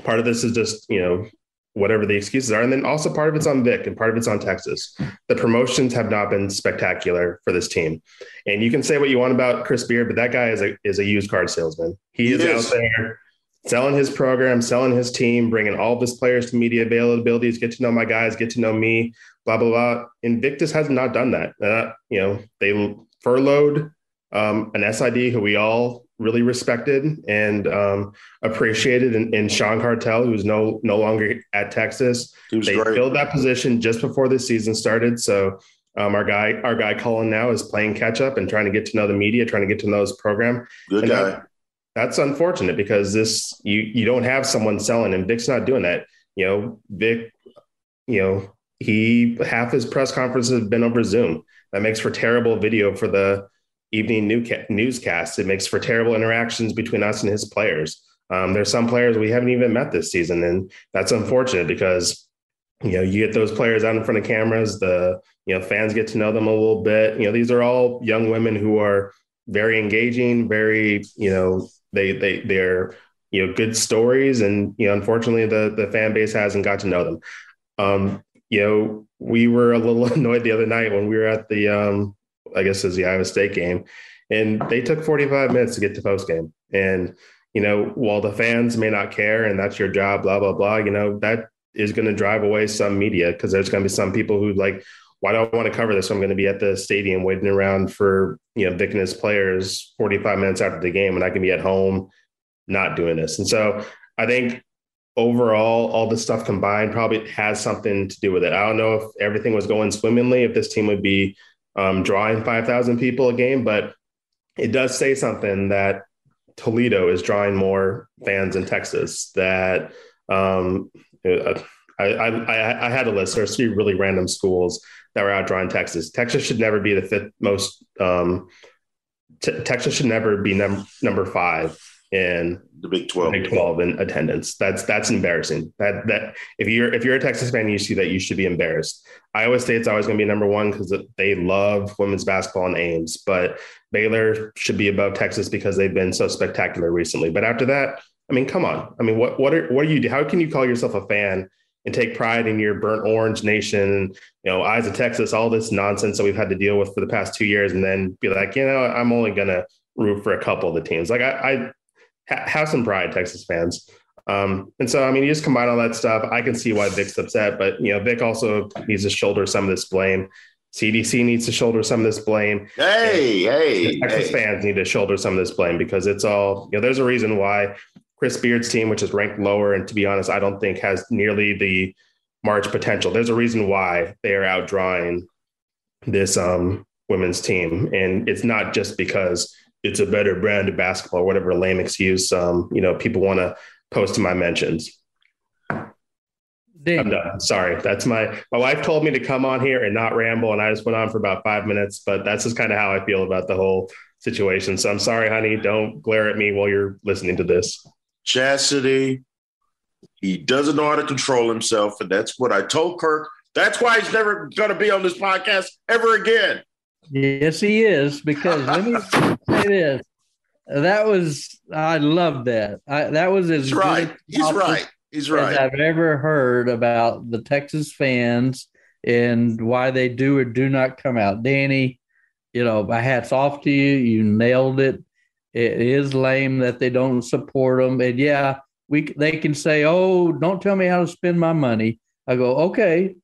Part of this is just, you know, whatever the excuses are. And then also part of it's on Vic and part of it's on Texas. The promotions have not been spectacular for this team. And you can say what you want about Chris Beard, but that guy is a, is a used card salesman. He, is, is, out there selling his program, selling his team, bringing all of his players to media availabilities, get to know my guys, get to know me, blah, blah, blah. Invictus has not done that. Uh, you know, they furloughed um, an SID who we all really respected and um, appreciated in, in Sean Cartel, who's no no longer at Texas. He was They great. filled that position just before the season started. So um, our guy, our guy Colin now is playing catch up and trying to get to know the media, trying to get to know his program. Good And guy. that- that's unfortunate because this you you don't have someone selling and Vic's not doing that. You know, Vic, you know, he half his press conferences have been over Zoom. That makes for terrible video for the evening new newscast. It makes for terrible interactions between us and his players. Um, there's some players we haven't even met this season, and that's unfortunate because you know you get those players out in front of cameras. The you know fans get to know them a little bit. You know these are all young women who are very engaging, very you know they they they're you know good stories, and you know unfortunately the the fan base hasn't got to know them. Um, you know we were a little annoyed the other night when we were at the um, I guess was the Iowa State game, and they took 45 minutes to get to post game. And you know while the fans may not care, and that's your job, blah blah blah. You know that is going to drive away some media because there's going to be some people who like why do I want to cover this? I'm going to be at the stadium waiting around for you know Vic and his players 45 minutes after the game, and I can be at home not doing this. And so I think overall, all this stuff combined probably has something to do with it. I don't know if everything was going swimmingly, if this team would be um, drawing 5,000 people a game, but it does say something that Toledo is drawing more fans in Texas. That um, I, I, I, I had a list. There's three really random schools that were outdrawing Texas. Texas should never be the fifth most. Um, t- Texas should never be num- number five in the Big Twelve. Big Twelve in attendance. That's that's embarrassing. That that if you're if you're a Texas fan, you see that you should be embarrassed. Iowa State's always going to be number one because they love women's basketball and Ames, but Baylor should be above Texas because they've been so spectacular recently. But after that, I mean, come on. I mean, what what are what are you? How can you call yourself a fan and take pride in your burnt orange nation? You know, eyes of Texas, all this nonsense that we've had to deal with for the past two years, and then be like, you know, I'm only going to root for a couple of the teams. Like I, I ha- have some pride, Texas fans. Um, and so, I mean, you just combine all that stuff. I can see why Vic's upset, but you know, Vic also needs to shoulder some of this blame. CDC needs to shoulder some of this blame. Hey, hey, Texas hey. fans need to shoulder some of this blame because it's all, you know, there's a reason why Chris Beard's team, which is ranked lower, and to be honest, I don't think has nearly the March potential. There's a reason why they are outdrawing this um, women's team. And it's not just because it's a better brand of basketball or whatever lame excuse um, you know, people want to post to my mentions. I'm done. Sorry. That's my my wife told me to come on here and not ramble, and I just went on for about five minutes, but that's just kind of how I feel about the whole situation. So I'm sorry, honey. Don't glare at me while you're listening to this. Chastity, he doesn't know how to control himself, and that's what I told Kirk. That's why he's never going to be on this podcast ever again. Yes, he is. Because let me say this: that was I love that. I, that was as He's right. He's right. He's right. I've ever heard about the Texas fans and why they do or do not come out. Danny, you know, my hats off to you. You nailed it. It is lame that they don't support them. And yeah, we they can say, "Oh, don't tell me how to spend my money." I go, "Okay,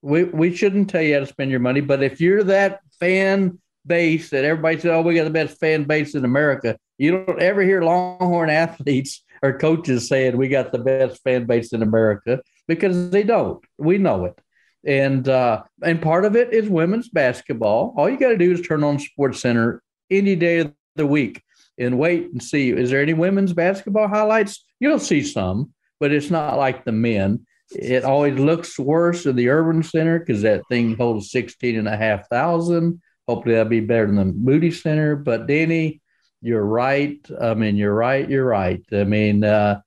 we we shouldn't tell you how to spend your money, but if you're that fan base that everybody says, "Oh, we got the best fan base in America," you don't ever hear Longhorn athletes or coaches saying we got the best fan base in America because they don't. We know it. And uh, and part of it is women's basketball. All you got to do is turn on Sports Center any day of the week and wait and see is there any women's basketball highlights? You'll see some, but it's not like the men. It always looks worse in the Erwin Center because that thing holds 16 and a half thousand. Hopefully that'll be better than the Moody Center. But Danny, you're right. I mean, you're right. You're right. I mean, uh,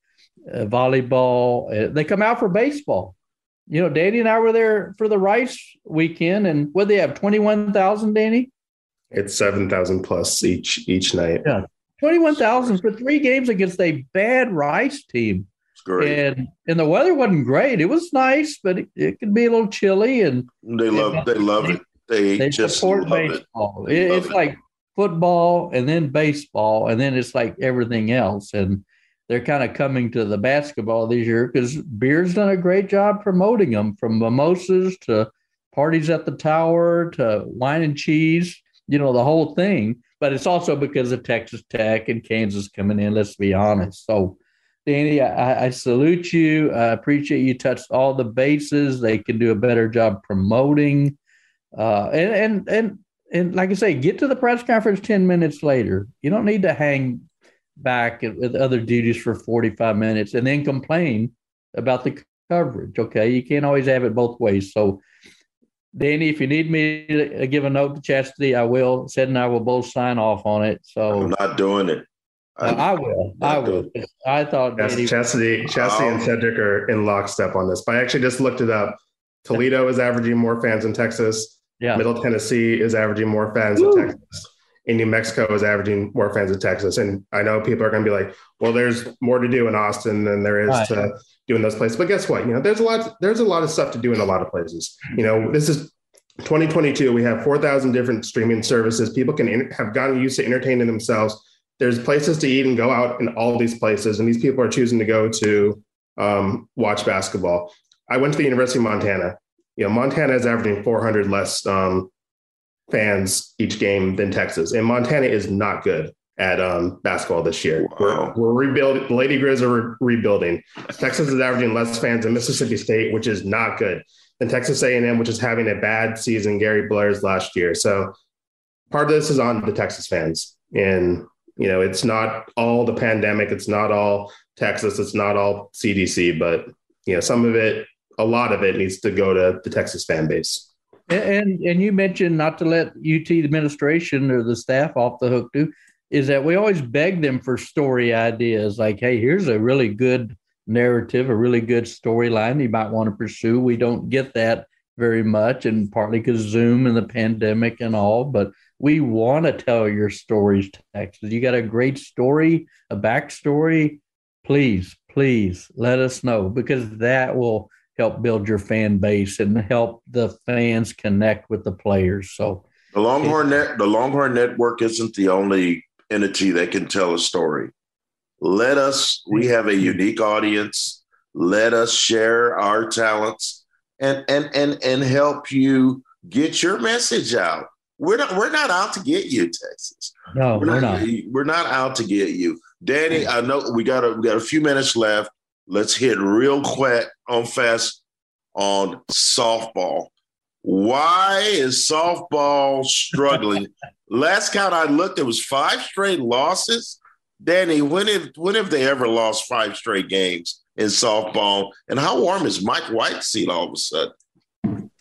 uh, volleyball, uh, they come out for baseball. You know, Danny and I were there for the Rice weekend, and what they have 21,000, Danny? It's seven thousand plus each each night. Yeah. 21,000 for three games against a bad Rice team. It's great. And and the weather wasn't great. It was nice, but it, it could be a little chilly. And they love. They love it. They, they just support it. baseball. It- it's it. like football and then baseball, and then it's like everything else. And they're kind of coming to the basketball this year because Beard's done a great job promoting them from mimosas to parties at the tower to wine and cheese, you know, the whole thing. but it's also because of Texas Tech and Kansas coming in. Let's be honest. So, Danny, I, I salute you. I appreciate you touched all the bases. They can do a better job promoting, uh, and and and and like I say, get to the press conference ten minutes later. You don't need to hang back with other duties for forty five minutes and then complain about the coverage. Okay, you can't always have it both ways. So Danny, if you need me to give a note to Chastity, I will. Sid and I will both sign off on it. So I'm not doing it. Uh, I will. I will. I thought yes, Danny, Chastity, Chastity, and Cedric are in lockstep on this. But I actually just looked it up. Toledo is averaging more fans in Texas. Yeah. Middle Tennessee is averaging more fans Woo. in Texas. And New Mexico is averaging more fans in Texas. And I know people are going to be like, "Well, there's more to do in Austin than there is right. to do in those places." But guess what? You know, there's a lot. There's a lot of stuff to do in a lot of places. You know, this is 2022, we have 4,000 different streaming services. People can in, have gotten used to entertaining themselves. There's places to eat and go out in all these places, and these people are choosing to go to um, watch basketball. I went to the University of Montana. You know, Montana is averaging 400 less um, fans each game than Texas, and Montana is not good at um, basketball this year. Wow. We're, we're rebuilding. The Lady Grizz are re- rebuilding. Texas is averaging less fans than Mississippi State, which is not good and Texas A&M, which is having a bad season. Gary Blair's last year, so part of this is on the Texas fans, and you know it's not all the pandemic, it's not all Texas, it's not all CDC, but you know some of it, a lot of it needs to go to the Texas fan base. And and you mentioned not to let UT administration or the staff off the hook too. Is that we always beg them for story ideas like, hey, here's a really good narrative, a really good storyline you might want to pursue. We don't get that very much, and partly because Zoom and the pandemic and all, but we want to tell your stories, Texas. You got a great story, a backstory. Please, please let us know because that will help build your fan base and help the fans connect with the players. So the Longhorn Net, the Longhorn Network isn't the only entity that can tell a story. Let us, we have a unique audience. Let us share our talents and and and and help you get your message out. We're not we're not out to get you, Texas. No, we're, we're not, not. We're not out to get you. Danny, I know we got a we got a few minutes left. Let's hit real quick on fast on softball. Why is softball struggling? Last count I looked, it was five straight losses. Danny, when have when have they ever lost five straight games in softball? And how warm is Mike White's seat all of a sudden?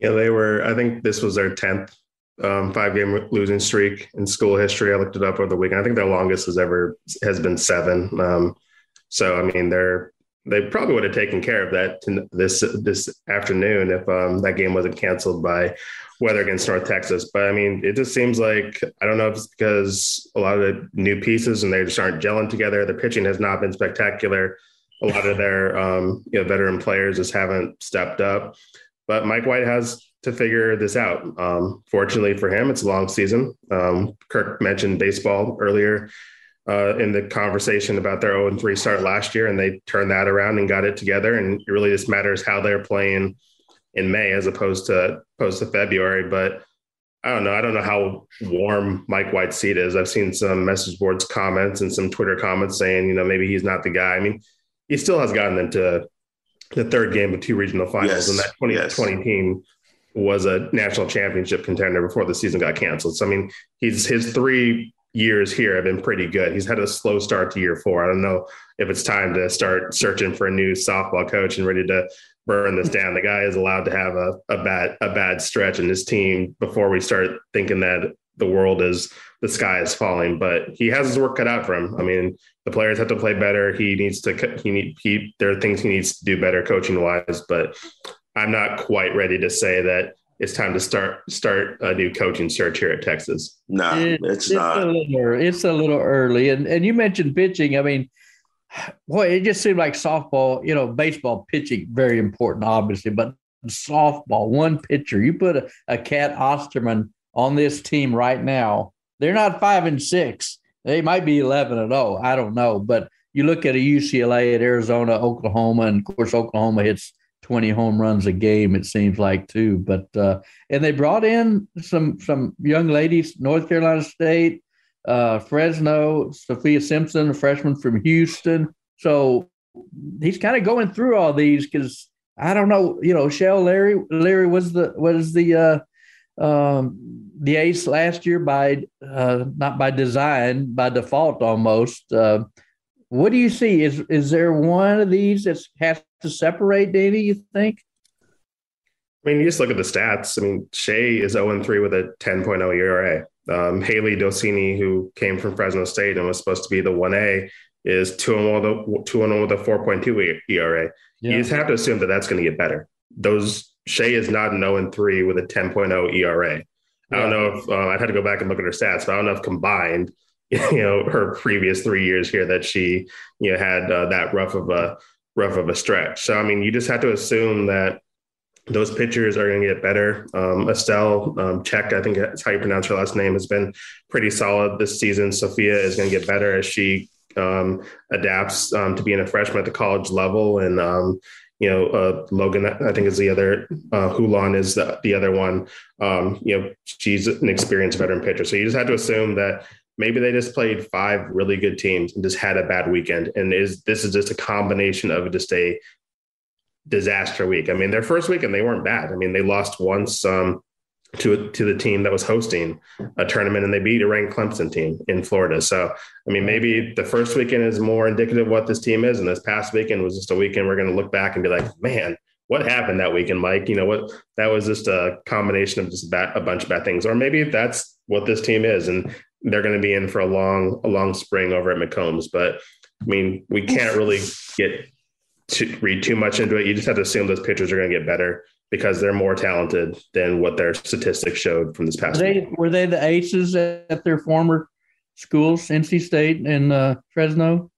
Yeah, they were. I think this was their tenth um, five game losing streak in school history. I looked it up over the weekend. I think their longest has ever has been seven. Um, so I mean, they're they probably would have taken care of that this this afternoon if um, that game wasn't canceled by weather against North Texas. But I mean, it just seems like I don't know if it's because a lot of the new pieces and they just aren't gelling together. The pitching has not been spectacular. A lot of their um, you know veteran players just haven't stepped up. But Mike White has to figure this out. Um, fortunately for him, it's a long season. Um, Kirk mentioned baseball earlier uh, in the conversation about their 0 3 start last year, and they turned that around and got it together. And it really just matters how they're playing in May as opposed to opposed to February. But I don't know. I don't know how warm Mike White's seat is. I've seen some message boards comments and some Twitter comments saying, you know, maybe he's not the guy. I mean, he still has gotten into the third game of two regional finals, yes. and that 2020 yes. team was a national championship contender before the season got canceled. So I mean, he's his three years here have been pretty good. He's had a slow start to year four. I don't know if it's time to start searching for a new softball coach and ready to burn this down. The guy is allowed to have a, a bad a bad stretch in his team before we start thinking that the world is the sky is falling. But he has his work cut out for him. I mean, the players have to play better. He needs to he need he there are things he needs to do better coaching wise. But I'm not quite ready to say that it's time to start start a new coaching search here at Texas. No, it, it's, it's, not. A little, it's a little early. And and you mentioned pitching. I mean, boy, it just seemed like softball, you know, baseball pitching, very important, obviously, but softball, one pitcher, you put a, a Cat Osterman on this team right now, they're not five and six. They might be 11 and 0. I don't know. But you look at a UCLA at Arizona, Oklahoma, and of course, Oklahoma hits 20 home runs a game, it seems like too. But uh, and they brought in some some young ladies, North Carolina State, uh, Fresno, Sophia Simpson, a freshman from Houston. So he's kind of going through all these because I don't know, you know, Shea O'Leary Larry was the was the uh, um, the ace last year by uh, not by design, by default almost. Uh, what do you see? Is is there one of these that has to separate, Danny? You think? I mean, you just look at the stats. I mean, Shea is 0 3 with a 10.0 ERA. Um, Hailey Dolcini, who came from Fresno State and was supposed to be the 1A, is 2 0 with a 2 with a 4.2 ERA. Yeah. You just have to assume that that's going to get better. Those Shea is not an 0 3 with a 10.0 ERA. I don't know if uh, I'd have to go back and look at her stats, but I don't know if combined, you know, her previous three years here that she, you know, had uh, that rough of a rough of a stretch. So I mean, you just have to assume that those pitchers are going to get better. Um, Estelle um, I think that's how you pronounce her last name, has been pretty solid this season. Sophia is going to get better as she um, adapts um, to being a freshman at the college level, and um, you know, uh, Logan, I think is the other, uh, Hulon is the, the other one. Um, you know, she's an experienced veteran pitcher. So you just have to assume that maybe they just played five really good teams and just had a bad weekend. And is this is just a combination of just a disaster week. I mean, their first weekend, they weren't bad. I mean, they lost once, um, to to the team that was hosting a tournament, and they beat a ranked Clemson team in Florida. So, I mean, maybe the first weekend is more indicative of what this team is, and this past weekend was just a weekend we're going to look back and be like, man, what happened that weekend, Mike? You know what? That was just a combination of just bad, a bunch of bad things, or maybe that's what this team is, and they're going to be in for a long, a long spring over at McCombs. But I mean, we can't really get to read too much into it. You just have to assume those pitchers are going to get better because they're more talented than what their statistics showed from this past. Were they, were they the aces at their former schools, NC State and uh, Fresno?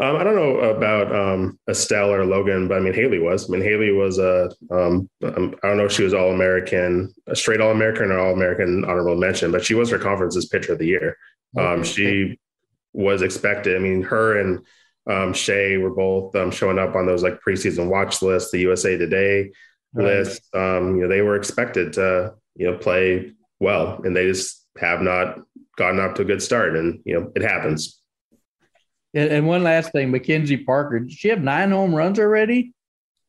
Um, I don't know about um, Estelle or Logan, but I mean Hailey was. I mean Hailey was a. Um, um I don't know if she was All American, a straight All American or All American honorable mention, but she was her conference's pitcher of the year. Um, okay. she was expected. I mean, her and um, Shea were both showing up on those like preseason watch lists, the USA Today list. Um, you know, they were expected to, you know, play well, and they just have not gotten off to a good start. And you know, it happens. And one last thing, Mackenzie Parker, did she have nine home runs already?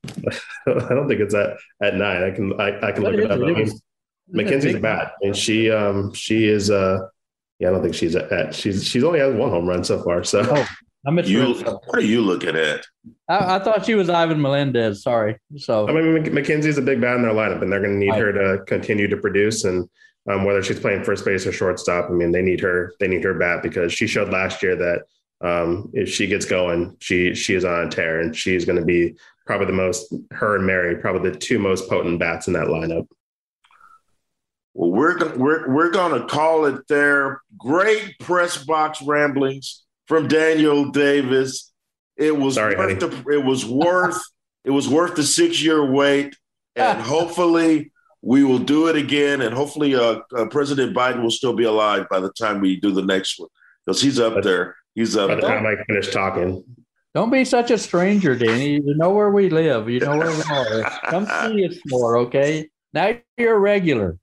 I don't think it's at, at nine. I can I, I can what look it up. It? I mean, Mackenzie's bad, and she um she is uh yeah I don't think she's at she's she's only had one home run so far. So oh, I'm you, what are you looking at? I, I, thought she was Ivan Melendez. Sorry. So I mean, Mackenzie's a big bat in their lineup, and they're going to need her to continue to produce. And um, whether she's playing first base or shortstop, I mean, they need her. They need her bat because she showed last year that um, if she gets going, she she is on a tear, and she's going to be probably the most. Her and Mary, probably the two most potent bats in that lineup. Well, we're we're we're going to call it there. Great press box ramblings from Daniel Davis. It was Sorry, worth the, it was worth it was worth the six year wait, and hopefully we will do it again. And hopefully, uh, uh, President Biden will still be alive by the time we do the next one because he's up there. He's up. By the time I finish talking. Don't be such a stranger, Danny. You know where we live. You know where we are. Come see us more, okay? Now you're a regular.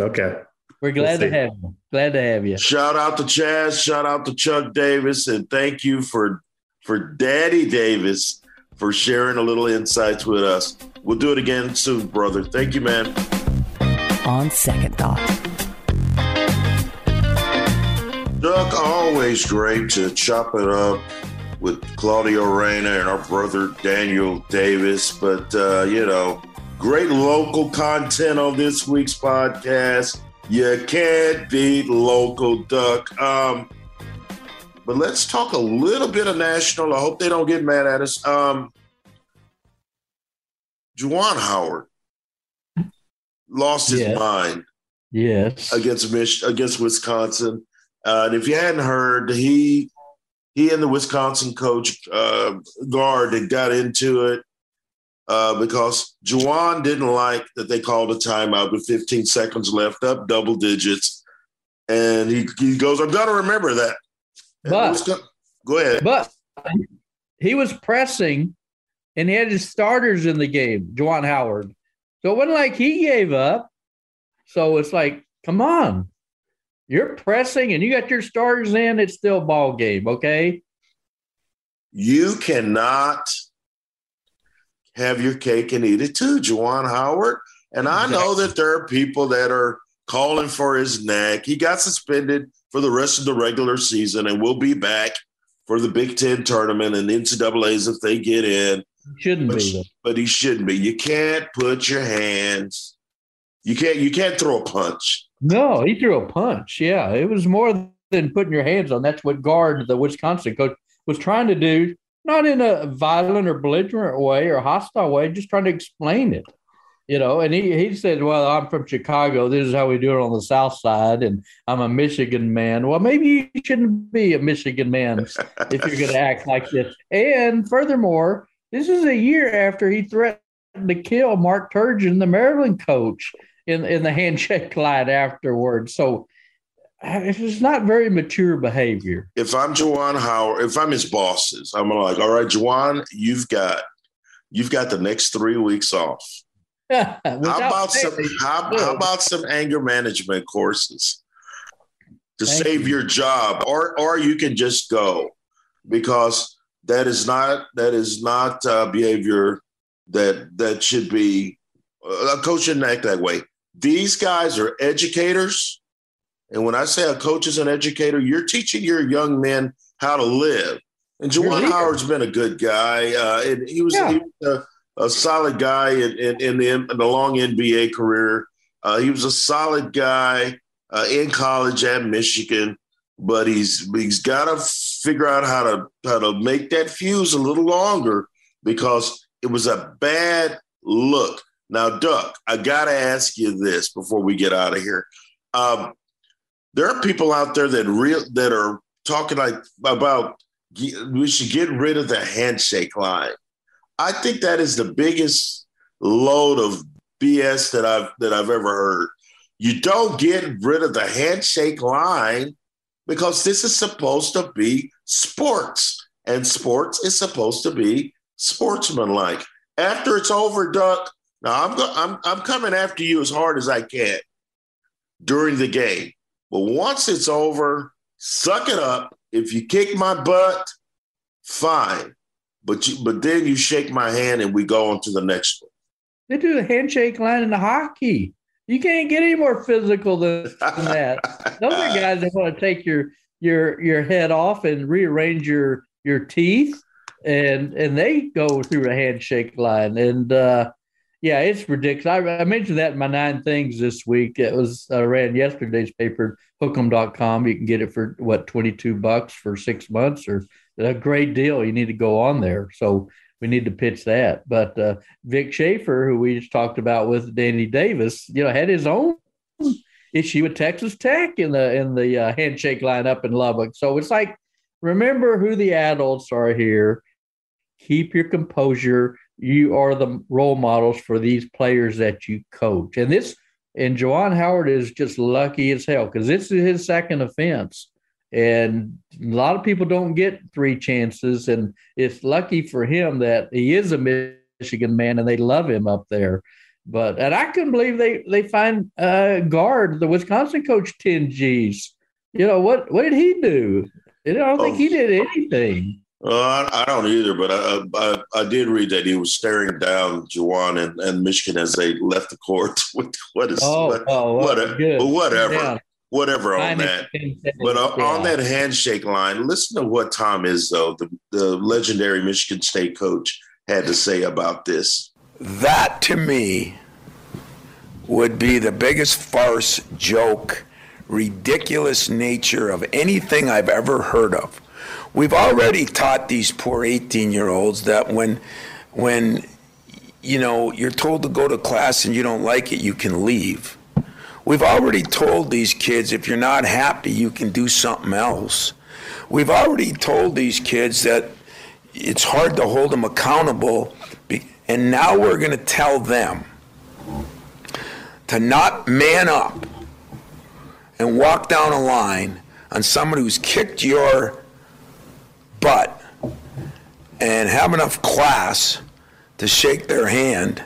Okay. We're glad we'll to have you. Glad to have you. Shout out to Chaz. Shout out to Chuck Davis, and thank you for for Daddy Davis for sharing a little insights with us. We'll do it again soon, brother. Thank you, man. On second thought. Chuck, always great to chop it up with Claudio Reyna and our brother Daniel Davis. But, uh, you know, great local content on this week's podcast. You can't beat local duck. Um, but let's talk a little bit of national. I hope they don't get mad at us. Um, Juwan Howard lost his yes. mind. Yes, against Mich- against Wisconsin. Uh, and if you hadn't heard, he he and the Wisconsin coach uh, Gard had got into it uh, because Juwan didn't like that they called a timeout with 15 seconds left, up double digits. And he, he goes, I've got to remember that. but, go ahead. But he was pressing and he had his starters in the game, Juwan Howard. So it wasn't like he gave up. So it's like, come on, you're pressing and you got your starters in. It's still ball game, okay? You cannot have your cake and eat it too, Juwan Howard. And I know that there are people that are calling for his neck. He got suspended for the rest of the regular season and will be back for the Big Ten tournament and NCAA's if they get in. Shouldn't but, be, but he shouldn't be. You can't put your hands. You can't. You can't throw a punch. No, he threw a punch. Yeah, it was more than putting your hands on. That's what Gard the Wisconsin coach was trying to do. Not in a violent or belligerent way or hostile way, just trying to explain it you know, and he, he said, Well, I'm from Chicago. This is how we do it on the South Side, and I'm a Michigan man. Well, maybe you shouldn't be a Michigan man if you're going to act like this. And furthermore, this is a year after he threatened to kill Mark Turgeon, the Maryland coach, in, in the handshake line afterwards. So it's not very mature behavior. If I'm Juwan Howard, if I'm his bosses, I'm like, all right, Juwan, you've got you've got the next three weeks off how about some how, how, about some anger management courses to Thank save you. your job or or you can just go because that is not that is not uh, behavior that that should be uh, a coach shouldn't act that way these guys are educators and when i say a coach is an educator you're teaching your young men how to live and Juwan Howard's been a good guy. Uh, and he was, yeah. he was a, a solid guy in, in, in, the, in the long NBA career. Uh, he was a solid guy uh, in college at Michigan, but he's he's got to figure out how to how to make that fuse a little longer because it was a bad look. Now, Duck, I got to ask you this before we get out of here. Um, there are people out there that real that are talking like about we should get rid of the handshake line. I think that is the biggest load of BS that I've that I've ever heard. You don't get rid of the handshake line because this is supposed to be sports, and sports is supposed to be sportsmanlike. After it's over, Duck. Now I'm go- I'm I'm coming after you as hard as I can during the game, but once it's over, suck it up. If you kick my butt, fine. But you, but then you shake my hand and we go on to the next one. They do the handshake line in the hockey. You can't get any more physical than, than that. Those are guys that want to take your your your head off and rearrange your your teeth, and and they go through a handshake line. And uh, yeah, it's ridiculous. I, I, mentioned that in my nine things this week. It was I ran yesterday's paper, Hook'em.com. You can get it for what twenty two bucks for six months or a great deal. You need to go on there. So we need to pitch that. But uh, Vic Schaefer, who we just talked about with Danny Davis, you know, had his own issue with Texas Tech in the in the uh, handshake line up in Lubbock. So it's like, remember who the adults are here. Keep your composure. You are the role models for these players that you coach. And this and Juwan Howard is just lucky as hell because this is his second offense. And a lot of people don't get three chances. And it's lucky for him that he is a Michigan man and they love him up there. But and I couldn't believe they they find uh, Gard the Wisconsin coach ten G's. You know what? What did he do? I don't think he did anything. Uh, I don't either, but I, I, I did read that he was staring down Juwan and, and Michigan as they left the court. what is oh, what, oh, well, what, good. whatever. Yeah whatever on that. But uh, on that handshake line, listen to what Tom Izzo, the, the legendary Michigan State coach, had to say about this. That to me would be the biggest farce, joke, ridiculous nature of anything I've ever heard of. We've already taught these poor 18 year olds that when, when, you know, you're told to go to class and you don't like it, you can leave. We've already told these kids if you're not happy, you can do something else. We've already told these kids that it's hard to hold them accountable, and now we're going to tell them to not man up and walk down a line on someone who's kicked your butt and have enough class to shake their hand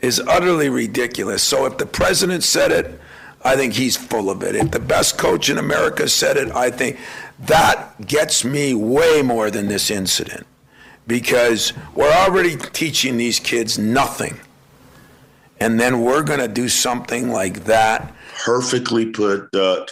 is utterly ridiculous. So if the president said it, I think he's full of it. If the best coach in America said it, I think that gets me way more than this incident because we're already teaching these kids nothing. And then we're going to do something like that. Perfectly put, Duck.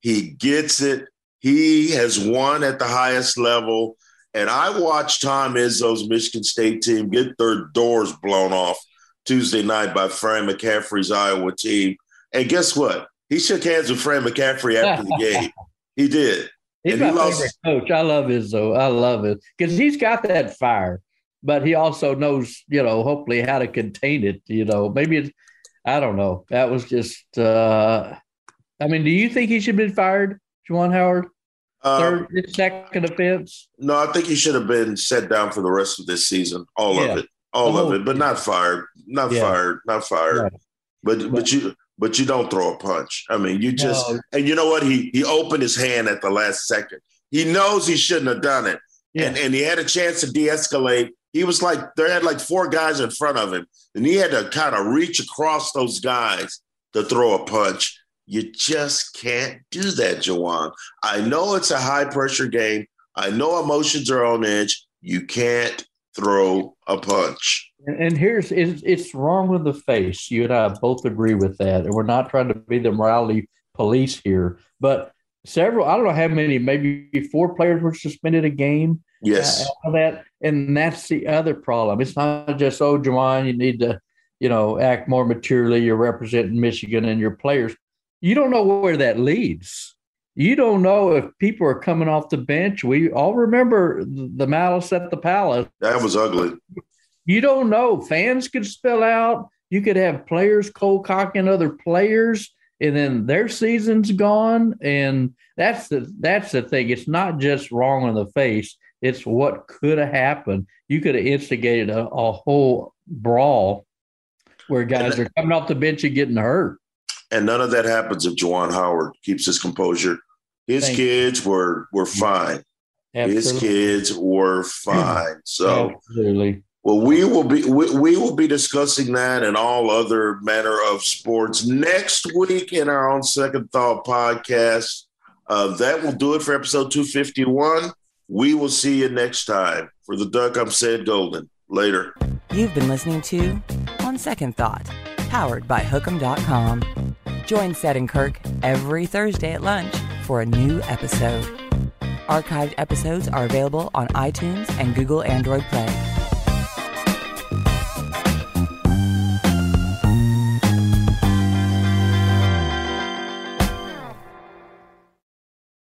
He gets it. He has won at the highest level. And I watched Tom Izzo's Michigan State team get their doors blown off Tuesday night by Fran McCaffery's Iowa team. And guess what? He shook hands with Fran McCaffrey after the game. He did. He's And my he lost- favorite coach. I love Izzo. I love it because he's got that fire, but he also knows, you know, hopefully how to contain it. You know, maybe it's, I don't know. That was just. uh I mean, do you think he should have been fired, Juwan Howard? Uh, Third, second offense. no, I think he should have been set down for the rest of this season. All Yeah. of it. All of it, but not fired. Not Yeah. fired. Not fired. Right. But but you but you don't throw a punch. I mean, you just No. and you know what? He he opened his hand at the last second. He knows he shouldn't have done it. Yeah. And and he had a chance to de-escalate. He was like there had like four guys in front of him, and he had to kind of reach across those guys to throw a punch. You just can't do that, Juwan. I know it's a high pressure game. I know emotions are on edge. You can't throw a punch. And, and here's it's, it's wrong with the face. You and I both agree with that, and we're not trying to be the morality police here. But several, I don't know how many, maybe four players were suspended a game. Yes. uh, that, and that's the other problem. It's not just oh, Juwan, you need to, you know, act more maturely. You're representing Michigan and your players. You don't know where that leads. You don't know if people are coming off the bench. We all remember the malice at the palace. That was ugly. You don't know. Fans could spill out. You could have players cold cocking other players, and then their season's gone. And that's the that's the thing. It's not just wrong on the face. It's what could have happened. You could have instigated a, a whole brawl where guys are coming off the bench and getting hurt. And none of that happens if Juwan Howard keeps his composure. His Thank you. kids were were fine. His kids were fine. So Absolutely. well, we will be we, we will be discussing that and all other manner of sports next week in our own Second Thought podcast. Uh, that will do it for episode 251. We will see you next time. For the duck, I'm Ced Golden. Later. You've been listening to On Second Thought, powered by Hookem.com. Join Seth and Kirk every Thursday at lunch for a new episode. Archived episodes are available on iTunes and Google Android Play.